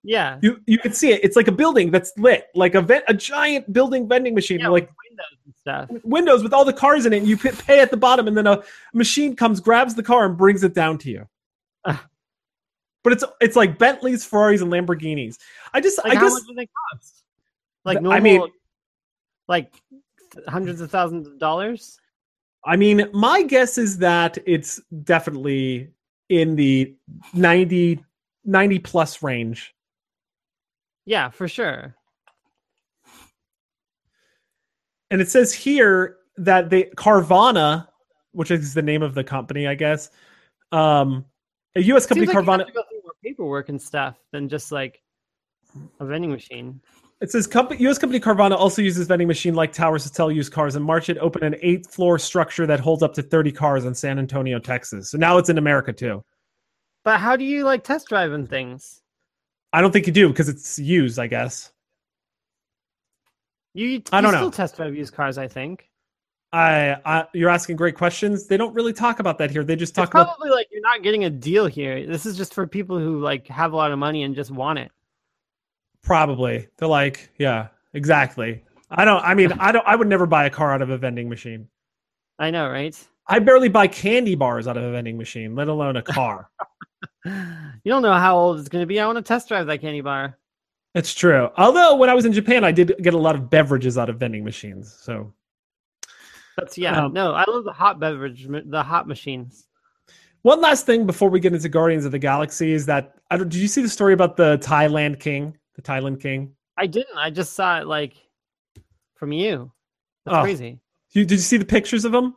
Yeah, you you can see it. It's like a building that's lit, like a ve- a giant building vending machine, yeah, like windows and stuff. windows with all the cars in it. And you pay at the bottom, and then a machine comes, grabs the car, and brings it down to you. Ah. but it's it's like Bentleys, Ferraris, and Lamborghinis. I just Like I how guess much do they cost? Like normal, I mean- like hundreds of thousands of dollars. I mean my guess is that it's definitely in the 90, 90 plus range. Yeah, for sure. And it says here that they Carvana, which is the name of the company, I guess. Um, a U.S. company, Seems like you Carvana. have to go through more paperwork and stuff than just like a vending machine. It says company, U.S. company Carvana also uses vending machine-like towers to sell used cars. In March, it opened an eight-floor structure that holds up to 30 cars in San Antonio, Texas. So now it's in America too. But how do you like test driving things? I don't think you do because it's used. I guess. You, you I don't still know. test drive used cars, I think. I, I you're asking great questions. They don't really talk about that here. They just It's talk about probably like you're not getting a deal here. This is just for people who like have a lot of money and just want it. Probably. They're like, yeah, exactly. I don't. I mean, I don't. I would never buy a car out of a vending machine. I know, right? I barely buy candy bars out of a vending machine, let alone a car. You don't know how old it's going to be. I want to test drive that candy bar. It's true. Although when I was in Japan, I did get a lot of beverages out of vending machines. So That's yeah. Um, no, I love the hot beverage, the hot machines. one last thing before we get into Guardians of the Galaxy is that I don't, did you see the story about the Thailand king, the Thailand king? I didn't. I just saw it like from you. That's Oh. crazy. You, did you see the pictures of him?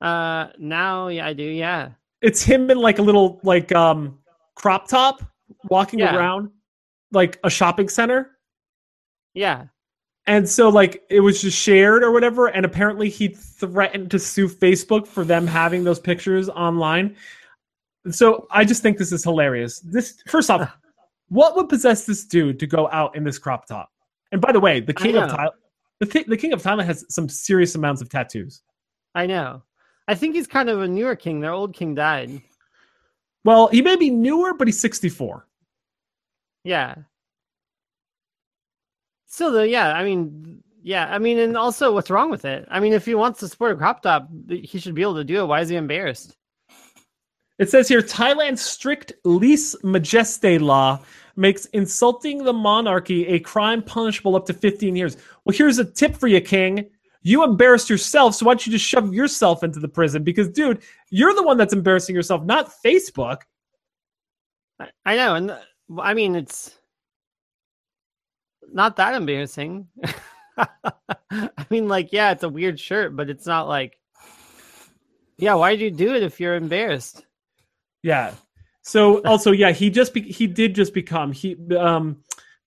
Uh, now yeah, I do. Yeah, It's him in like a little like um crop top walking Yeah. around like a shopping center. yeah. And so like it was just shared or whatever, and apparently he threatened to sue Facebook for them having those pictures online. So I just think this is hilarious. This first off, what would possess this dude to go out in this crop top? And by the way, the king of. Thailand, the, thi- the king of Thailand has some serious amounts of tattoos. I know. I think he's kind of a newer king. Their old king died. Well, he may be newer, but he's 64. Yeah. Still though, yeah. I mean, yeah. I mean, and also, what's wrong with it? I mean, if he wants to sport a crop top, he should be able to do it. Why is he embarrassed? It says here Thailand's strict lese majeste law makes insulting the monarchy a crime punishable up to 15 years. Well, here's a tip for you, King. You embarrassed yourself, so why don't you just shove yourself into the prison? Because, dude, you're the one that's embarrassing yourself, not Facebook. I- know, and I mean it's not that embarrassing. I mean, like, yeah, it's a weird shirt, but it's not like, yeah, why did you do it if you're embarrassed? Yeah. So also, yeah, he just be- he did just become he um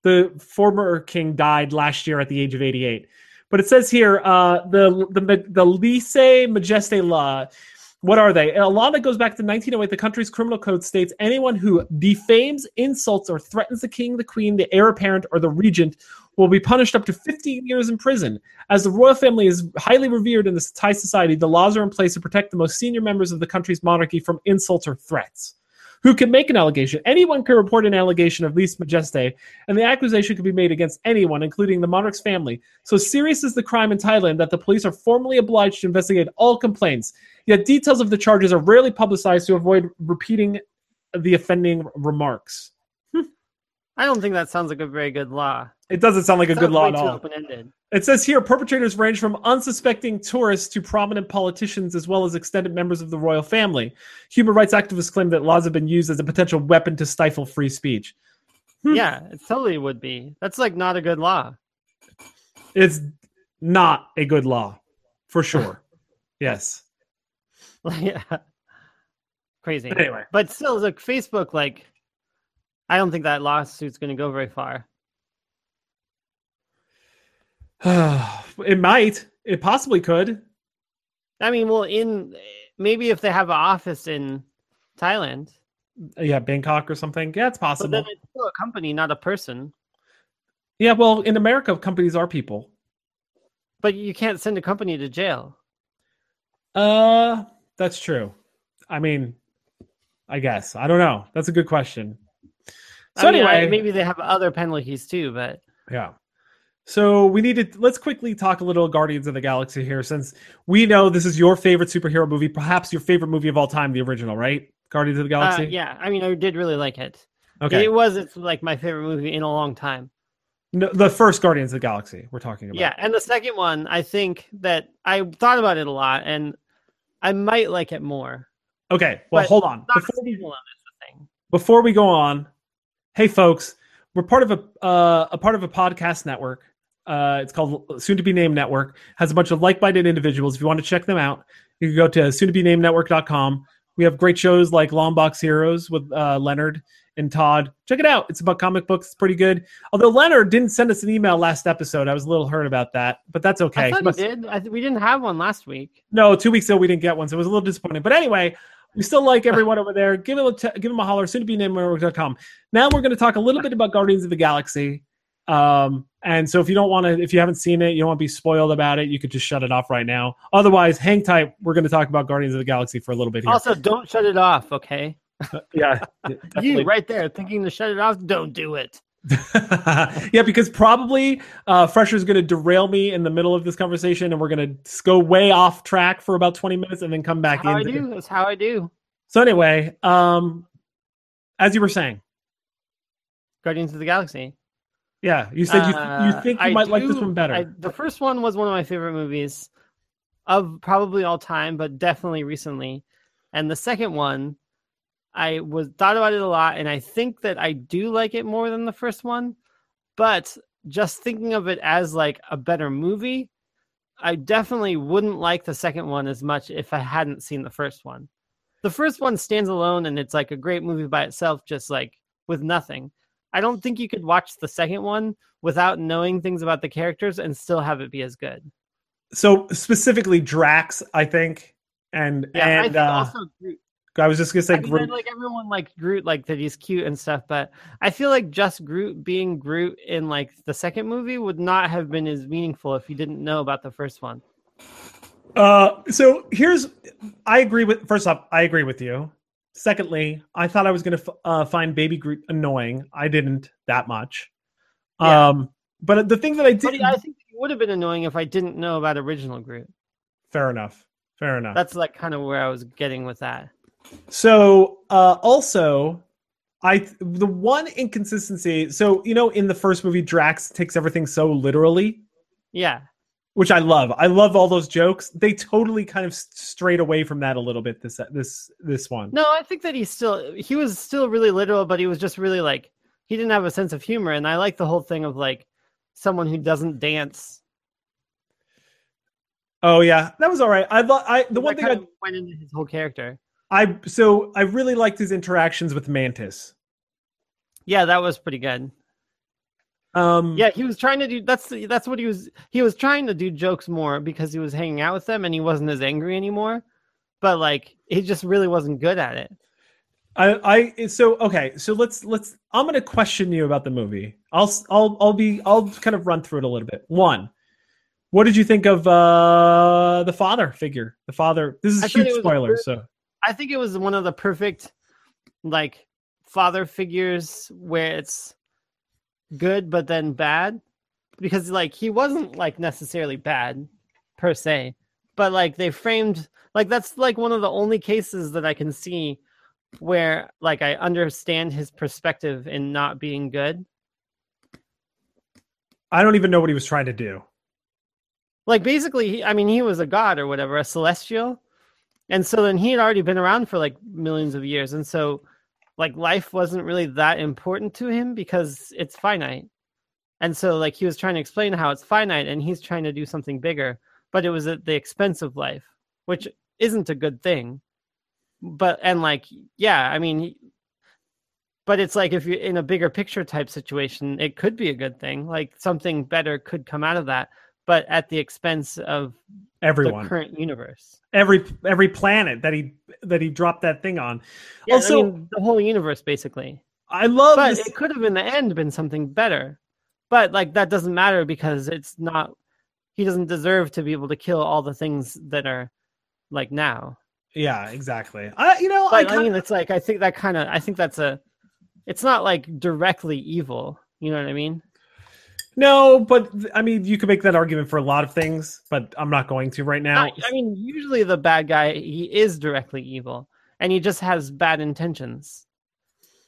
the former king died last year at the age of 88. But it says here uh the the the Lese Majeste Law what are they? A law that goes back to 1908. The country's criminal code states anyone who defames, insults, or threatens the king, the queen, the heir apparent, or the regent will be punished up to 15 years in prison. As the royal family is highly revered in this Thai society, the laws are in place to protect the most senior members of the country's monarchy from insults or threats. Who can make an allegation? Anyone can report an allegation of lese majeste, and the accusation can be made against anyone, including the monarch's family. So serious is the crime in Thailand that the police are formally obliged to investigate all complaints. Yet details of the charges are rarely publicized to avoid repeating the offending remarks. Hmm. I don't think that sounds like a very good law. It doesn't sound like a good law at all. It says here perpetrators range from unsuspecting tourists to prominent politicians as well as extended members of the royal family. Human rights activists claim that laws have been used as a potential weapon to stifle free speech. Hmm. yeah, it totally would be. That's like not a good law. It's not a good law, for sure. yes. yeah. Crazy. But anyway, But still, like Facebook, like I don't think that lawsuit's going to go very far. it might. It possibly could. I mean, well, in maybe if they have an office in Thailand, Yeah, Bangkok or something. Yeah, it's possible. but then it's still a company, not a person. Yeah, well, in America, companies are people. But you can't send a company to jail. Uh, that's true. I mean, I guess. I don't know. That's a good question. So I mean, I- anyway, maybe they have other penalties too, but Yeah. So we need to let's quickly talk a little Guardians of the Galaxy here, since we know this is your favorite superhero movie, perhaps your favorite movie of all time, the original, right? Guardians of the uh, Galaxy. yeah, I mean, I did really like it. Okay. It was it's like my favorite movie in a long time. No, the first Guardians of the Galaxy we're talking about. Yeah, and the second one, I think that I thought about it a lot, and I might like it more. Okay. Well, But hold on. Before we, sequel, that's the thing. before we go on, hey folks, we're part of a uh, a part of a podcast network. Uh, it's called Soon to Be Named Network. Has a bunch of like-minded individuals. If you want to check them out, you can go to soon to be named network.com. We have great shows like Long Box Heroes with uh, Leonard and Todd. Check it out. It's about comic books. It's pretty good. Although Leonard didn't send us an email last episode, I was a little hurt about that, but that's okay. I thought must- you did. I th- we didn't have one last week. no, two weeks ago we didn't get one, so it was a little disappointing. But anyway, we still like everyone over there. Give him a t- give him a holler. Soon to be named network.com. Now we're going to talk a little bit about Guardians of the Galaxy. Um, and so if you don't want to, if you haven't seen it, you don't want to be spoiled about it, you could just shut it off right now. Otherwise, hang tight. We're going to talk about Guardians of the Galaxy for a little bit here. Also, don't shut it off, okay? yeah, You right there thinking to shut it off, don't do it. yeah, because probably uh, Fresher's going to derail me in the middle of this conversation, and we're going to go way off track for about twenty minutes, and then come back How I in. do. That's how I do. So anyway, um, as you were saying, Guardians of the Galaxy. Yeah, you said you, th- you Uh, think you I might like this one better. I, the first one was one of my favorite movies of probably all time, but definitely recently. And the second one, I was thought about it a lot, and I think that I do like it more than the first one. But just thinking of it as like a better movie, I definitely wouldn't like the second one as much if I hadn't seen the first one. The first one stands alone and it's like a great movie by itself, just like with nothing. I don't think you could watch the second one without knowing things about the characters and still have it be as good. so specifically Drax, I think, and Yeah, I and think uh, also Groot. I was just gonna say I mean, Groot. like everyone likes Groot, like that he's cute and stuff, but I feel like just Groot being Groot in like the second movie would not have been as meaningful if you didn't know about the first one. Uh, so here's, I agree with. First off, I agree with you. Secondly, I thought I was gonna f- uh, find Baby Groot annoying. I didn't that much. Yeah. Um, but the thing that I did, I think it would have been annoying if I didn't know about original Groot. fair enough, fair enough. That's like kind of where I was getting with that. So uh, also, I the one inconsistency. So you know, in the first movie, Drax takes everything so literally. Yeah. Which I love. I love all those jokes. They totally kind of strayed away from that a little bit this this this one. No, I think that he still he was still really literal, but he was just really like he didn't have a sense of humor, and I like the whole thing of like someone who doesn't dance. Oh yeah, that was all right. I thought I the one that thing I went into his whole character. I so I really liked his interactions with Mantis. Yeah, that was pretty good. Um, yeah, he was trying to do that's that's what he was he was trying to do jokes more because he was hanging out with them and he wasn't as angry anymore. But like he just really wasn't good at it. I, I so okay so let's let's i'm going to question you about the movie i'll i'll i'll be i'll kind of run through it a little bit one what did you think of uh the father figure the father this is a huge spoiler so i think it was one of the perfect like father figures where it's good but then bad because like he wasn't like necessarily bad per se but like they framed like that's like one of the only cases that i can see where like I understand his perspective in not being good. I don't even know what he was trying to do. Like basically, he, I mean, he was a god or whatever, a celestial, and so then he had already been around for like millions of years, and so like life wasn't really that important to him because it's finite, and so like he was trying to explain how it's finite, and he's trying to do something bigger, but it was at the expense of life, which isn't a good thing. But and like yeah i mean but it's like if you're in a bigger picture type situation it could be a good thing. Like something better could come out of that but at the expense of everyone the current universe every every planet that he that he dropped that thing on yeah, also I mean, the whole universe basically i love but this... it could have in the end been something better but like that doesn't matter because it's not he doesn't deserve to be able to kill all the things that are like now yeah, exactly. I you know, I, kinda... I mean, it's like I think that kind of I think that's a, it's not like directly evil. You know what I mean? No, but I mean, you could make that argument for a lot of things, but I'm not going to right now. I mean, usually the bad guy he is directly evil, and he just has bad intentions.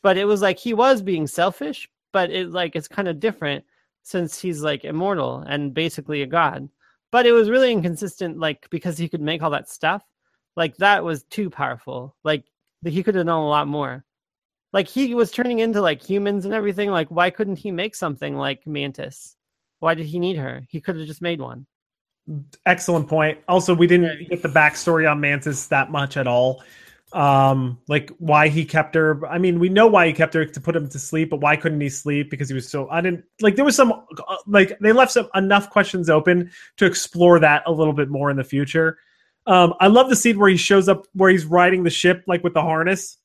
But it was like he was being selfish, but it like it's kind of different since he's like immortal and basically a god. But it was really inconsistent, like because he could make all that stuff like that was too powerful. Like he could have known a lot more. Like he was turning into like humans and everything. Like why couldn't he make something like Mantis? Why did he need her? He could have just made one. Excellent point. Also, we didn't get the backstory on Mantis that much at all. Um, like why he kept her. I mean, we know why he kept her to put him to sleep, but why couldn't he sleep? Because he was so. I didn't like. There was some uh, like they left some enough questions open to explore that a little bit more in the future. Um, I love the scene where he shows up where he's riding the ship like with the harness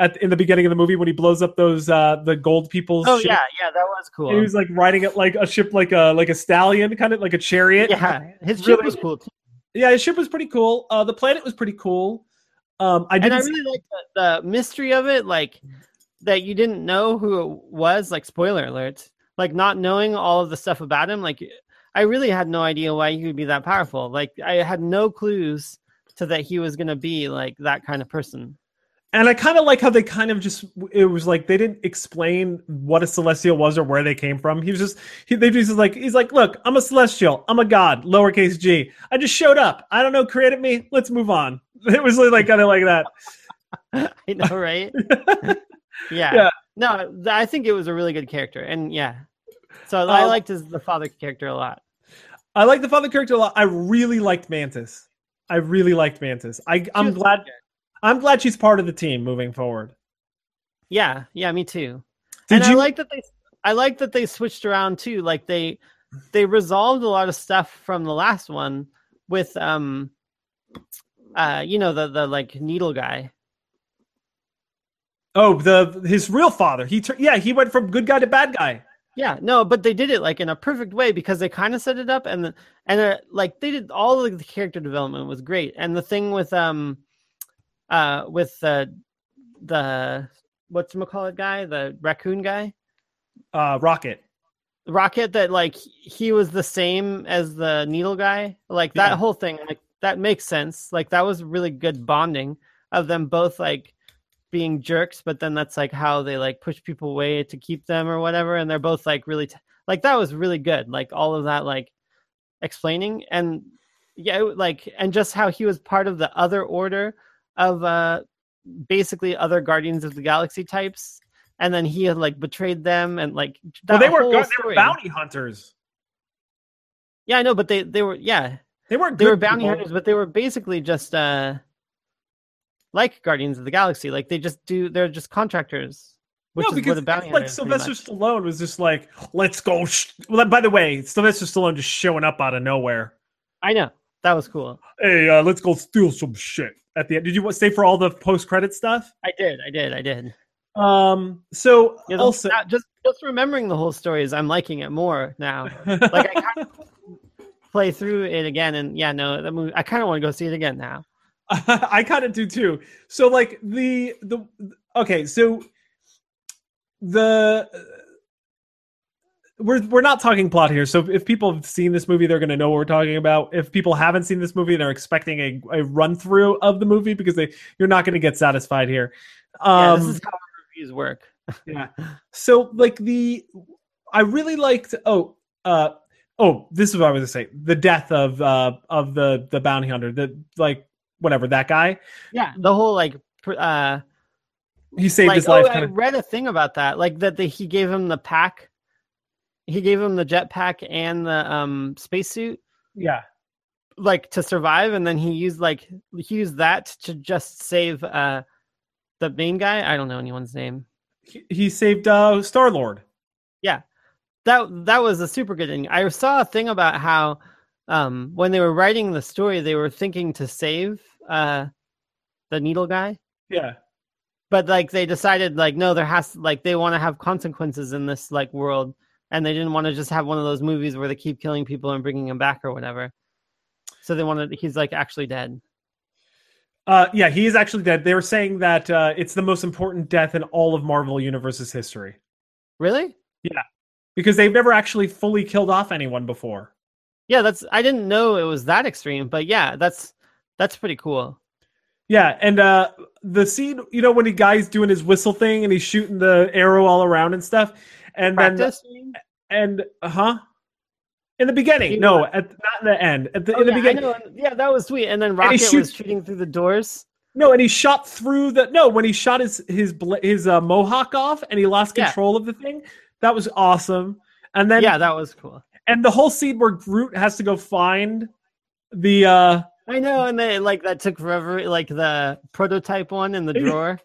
at in the beginning of the movie when he blows up those uh the gold people's oh ship. yeah yeah that was cool and he was like riding it like a ship like a like a stallion kind of like a chariot yeah his ship was cool too. yeah his ship was pretty cool uh the planet was pretty cool um i did and i really like the, the mystery of it like that you didn't know who it was like spoiler alert like not knowing all of the stuff about him like I really had no idea why he would be that powerful. Like I had no clues to that he was going to be like that kind of person. And I kind of like how they kind of just it was like they didn't explain what a celestial was or where they came from. He was just he they just like he's like, "Look, I'm a celestial. I'm a god, lowercase g. I just showed up. I don't know created me. Let's move on." It was like kind of like that. I know, right? yeah. yeah. No, I think it was a really good character. And yeah, so I um, liked his the father character a lot. I like the father character a lot. I really liked Mantis. I really liked Mantis. I, I'm glad. I'm glad she's part of the team moving forward. Yeah, yeah, me too. Did and you... I like that they. I like that they switched around too. Like they, they resolved a lot of stuff from the last one with um, uh, you know the the like needle guy. Oh, the his real father. He yeah, he went from good guy to bad guy. Yeah, no, but they did it like in a perfect way because they kind of set it up and and uh, like they did all of the character development was great. And the thing with um uh with uh, the what's call it guy, the raccoon guy, uh Rocket. Rocket that like he was the same as the needle guy. Like that yeah. whole thing like that makes sense. Like that was really good bonding of them both like being jerks, but then that's like how they like push people away to keep them or whatever. And they're both like really t- like that was really good. Like all of that, like explaining and yeah it- like and just how he was part of the other order of uh basically other guardians of the galaxy types and then he had like betrayed them and like Well, they were they were bounty hunters. yeah i know but they they were yeah They were they were bounty people. hunters but they were basically just uh like guardians of the galaxy like they just do they're just contractors which no, because like Sylvester. Stallone was just like, "Let's go." Sh-. Well, by the way, Sylvester Stallone just showing up out of nowhere. i know that was cool Hey, uh, let's go steal some shit at the end. Did you stay for all the post credit stuff? i did i did i did Um. So Yeah, the- also, just just remembering the whole story is I'm liking it more now. Like I kind of play through it again, and yeah, no, that movie. I kind of want to go see it again now. I kind of do too. So like the the okay, so the we're we're not talking plot here. So if people have seen this movie, they're going to know what we're talking about. If people haven't seen this movie, they're expecting a, a run through of the movie because they you're not going to get satisfied here. Yeah, Um, this is how reviews work. yeah. So like the I really liked oh uh oh this is what I was gonna say. The death of uh of the the bounty hunter, the like whatever, that guy. Yeah, the whole like, uh, He saved like his oh, life I kind of read a thing about that, like that the, he gave him the pack, he gave him the jetpack and the um spacesuit, yeah. like to survive, and then he used like he used that to just save uh the main guy. I don't know anyone's name. He, he saved uh Star Lord. Yeah. That that was a super good thing. I saw a thing about how um when they were writing the story they were thinking to save uh the needle guy Yeah. but like they decided like no there has like they want to have consequences in this like world and they didn't want to just have one of those movies where they keep killing people and bringing them back or whatever so they wanted he's like actually dead Uh yeah, he is actually dead. They were saying that uh it's the most important death in all of Marvel Universe's history. really Yeah, Because they've never actually fully killed off anyone before. yeah that's i didn't know it was that extreme but yeah that's that's pretty cool Yeah, and uh the scene, you know, when the guy's doing his whistle thing and he's shooting the arrow all around and stuff, and then practice and uh huh, in the beginning, You no, at not in the end, at the, Oh, in the yeah, beginning, yeah that was sweet and then he rocket was shoots- shooting through the doors no, and he shot through the no when he shot his his his uh, mohawk off and he lost Yeah. control of the thing. That was awesome, and then yeah that was cool and the whole scene where Groot has to go find the uh I know, and they like that took forever. Like the prototype one in the drawer.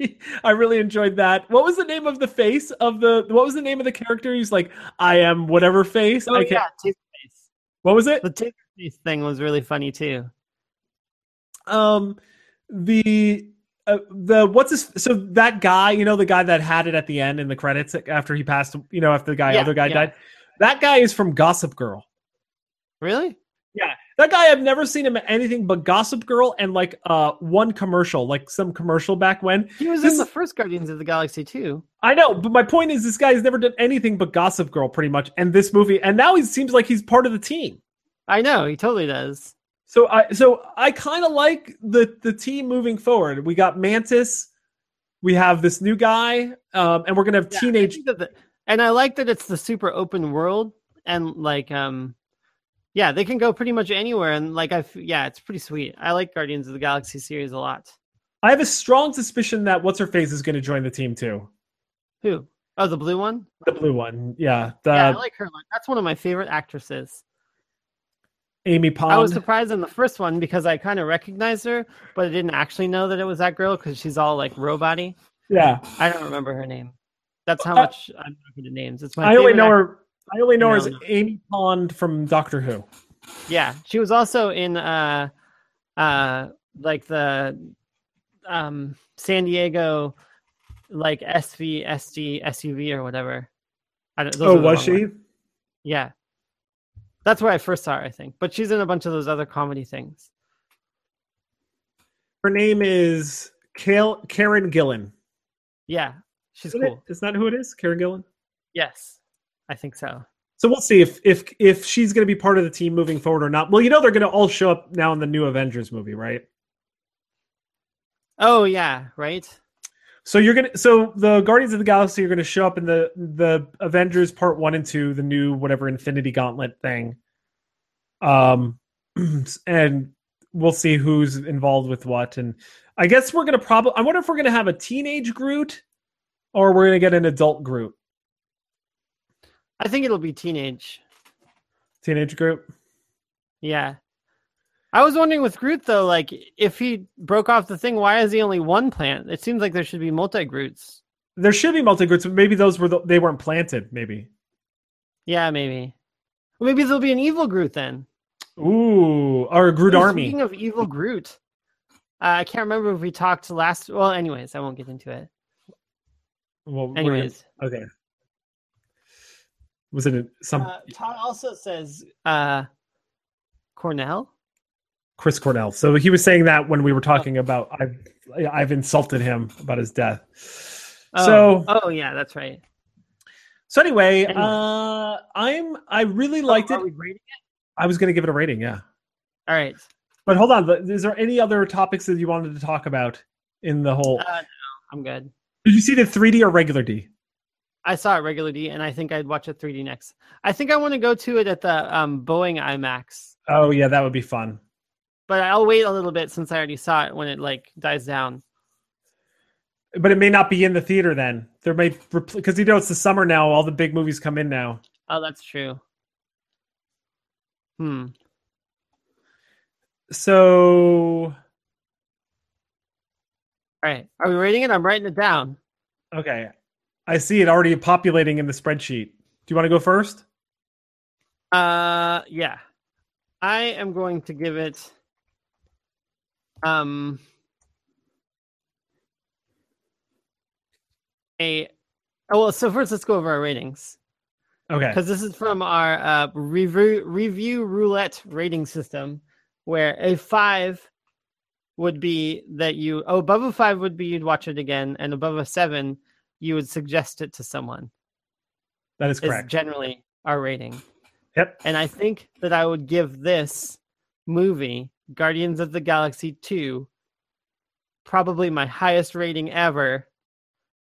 I really enjoyed that. What was the name of the face of the what was the name of the character? He's like, I am whatever face. Oh I can't yeah, Taserface. what was it? The Taserface thing was really funny too. Um the uh, the what's his so that guy, you know, the guy that had it at the end in the credits after he passed, you know, after the guy Yeah, other guy yeah. died. That guy is from Gossip Girl. Really? That guy, I've never seen him in anything but Gossip Girl and like uh one commercial, like some commercial back when. He was This- in the first Guardians of the Galaxy too. I know, but my point is, this guy's never done anything but Gossip Girl, pretty much, and this movie, and now he seems like he's part of the team. I know he totally does. So I, so I kind of like the the team moving forward. We got Mantis, we have this new guy, um, and we're gonna have Yeah, teenage. that the- and I like that it's the super open world and like um, yeah, they can go pretty much anywhere and like I yeah, it's pretty sweet. I like Guardians of the Galaxy series a lot. I have a strong suspicion that what's her face is gonna join the team too. Who? Oh, the blue one. The blue one, yeah, the yeah, I like her. That's one of my favorite actresses. Amy Pond. I was surprised in the first one because I kind of recognized her, but I didn't actually know that it was that girl because she's all like robot-y. yeah, I don't remember her name. That's how Uh, much I'm not good at names. It's my I only know her. I only know her as. Amy Pond from Doctor Who. Yeah, she was also in uh uh like the um San Diego like SV SD SUV or whatever. I don't, those Oh, was she? ones. Yeah. That's where I first saw her, I think. But she's in a bunch of those other comedy things. Her name is Kale, Karen Gillan. Yeah. She's Isn't cool. Isn't that who it is? Karen Gillan. Yes. I think so. So we'll see if if if she's going to be part of the team moving forward or not. Well, you know they're going to all show up now in the new Avengers movie, right? Oh yeah, right? So you're gonna so the Guardians of the Galaxy are going to show up in the the Avengers Part One and Two, the new whatever Infinity Gauntlet thing. Um, and we'll see who's involved with what. And I guess we're gonna probably. I wonder if we're gonna have a teenage Groot, or we're gonna get an adult Groot. I think it'll be teenage. Teenage Groot. Yeah. I was wondering with Groot though, like if he broke off the thing, why is he only one plant? It seems like there should be multi Groots. There should be multi Groots, but maybe those were the, they weren't planted. Maybe. Yeah, maybe. Maybe there'll be an evil Groot then. Ooh, or a Groot army. Speaking of evil Groot, uh, I can't remember if we talked last. Well, anyways, I won't get into it. Well, we're gonna- Anyways, okay. Was it some uh, Todd also says uh, Cornell. Chris Cornell? So he was saying that when we were talking about I've I've insulted him about his death. Oh, So oh yeah, that's right. so anyway, Anyway. uh, I'm I really liked Oh, it. grading I was going to give it a rating, yeah. All right. But hold on, is there any other topics that you wanted to talk about in the whole? Uh, no, I'm good. Did you see the 3D or regular D? I saw it regular D, and I think I'd watch it 3D next. I think I want to go to it at the um, Boeing IMAX, Oh yeah, that would be fun. but I'll wait a little bit since I already saw it when it like dies down. But it may not be in the theater then. There may because you know it's the summer now. All the big movies come in now. Oh, that's true. Hmm. So All right. Are we rating it? I'm writing it down. okay, I see it already populating in the spreadsheet. Do you want to go first? Uh, yeah. I am going to give it. Um. A. Oh well. So first, let's go over our ratings. Okay. because this is from our uh, review review roulette rating system, where a five would be that you oh, above a five would be you'd watch it again, and above a seven you would suggest it to someone. That is Is correct. generally our rating, Yep. and I think that I would give this movie Guardians of the Galaxy two probably my highest rating ever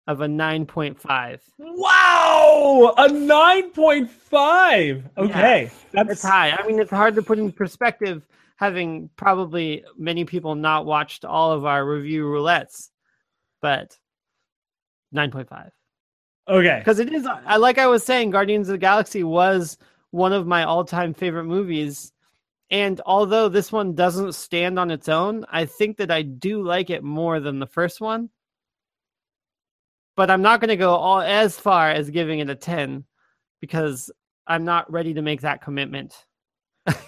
of a nine point five. Wow, a nine point five. Okay, that's It's high. I mean, it's hard to put in perspective, having probably many people not watched all of our review roulettes, but 9.5. okay. Because it is, I like I was saying, Guardians of the Galaxy was one of my all time favorite movies. And although this one doesn't stand on its own, I think that I do like it more than the first one. But I'm not going to go all as far as giving it a 10 because I'm not ready to make that commitment.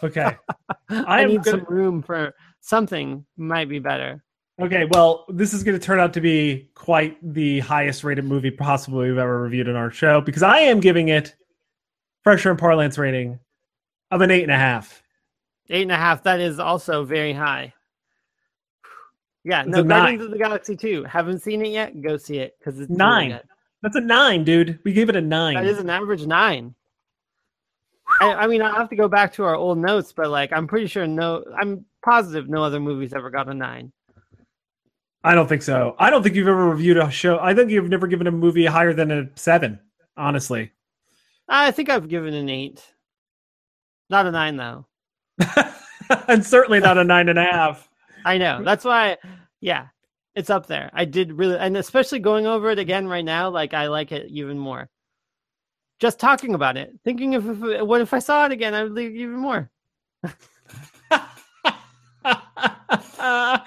Okay. I, am need gonna- some room for something might be better. Okay, well, this is going to turn out to be quite the highest rated movie possibly we've ever reviewed in our show because I am giving it Fresher and Parlance rating of an eight and a half. Eight and a half. That is also very high. Yeah, no, Guardians of the Galaxy 2. Haven't seen it yet? Go see it because it's Nine. good. That's a nine, dude. We gave it a nine. That is an average nine. I, I mean, I have to go back to our old notes, but like, I'm pretty sure no, I'm positive no other movies ever got a nine. I don't think so. I don't think you've ever reviewed a show. I think you've never given a movie higher than a seven, honestly. I think I've given an eight, not a nine though. and certainly not a nine and a half. I know. That's why, yeah, it's up there. I did really, and especially going over it again right now, like I like it even more. Just talking about it, thinking of if, what if I saw it again, I would it even more.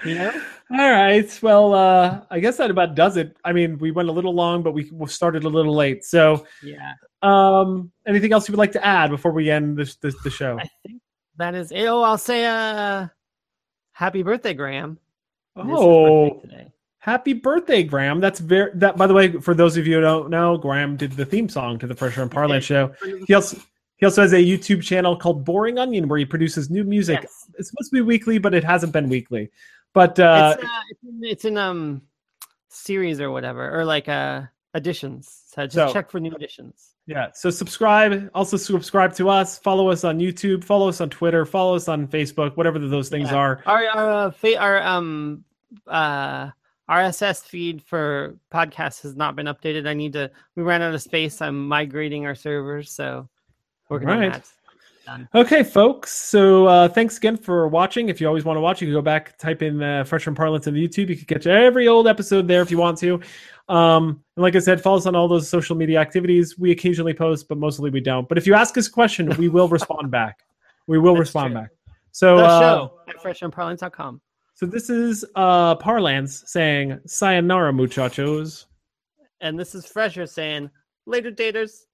You know? All right. Well, uh, I guess that about does it. I mean, we went a little long, but we we started a little late. So, Yeah, um, anything else you would like to add before we end this, this the show? I think that is. it. Oh, I'll say, uh, happy birthday, Graham. It is his Oh, happy birthday, Graham! That's very that. By the way, for those of you who don't know, Graham did the theme song to the Fresher and Parlance show. He also he also has a YouTube channel called Boring Onion where he produces new music. Yes. It's supposed to be weekly, but it hasn't been weekly. But uh, it's, uh, it's, in, it's in um series or whatever, or like uh additions. So just So- check for new additions. Yeah. So subscribe. Also subscribe to us. Follow us on YouTube. Follow us on Twitter. Follow us on Facebook. Whatever those things Yeah. are. Our our uh, fa- our um uh RSS feed for podcasts has not been updated. I need to. We ran out of space. I'm migrating our servers, so working on Right. that. done. Okay, folks. So uh, thanks again for watching. If you always want to watch, you can go back, type in uh, Freshman Parlance on YouTube. You can catch every old episode there if you want to. Um, and like I said, follow us on all those social media activities. We occasionally post, but mostly we don't. But if you ask us a question, we will respond back. We will That's respond true. back. So, The uh, show at freshmanparlance.com. so this is uh, Parlance saying "Sayonara, muchachos." And this is Fresher saying, later, daters.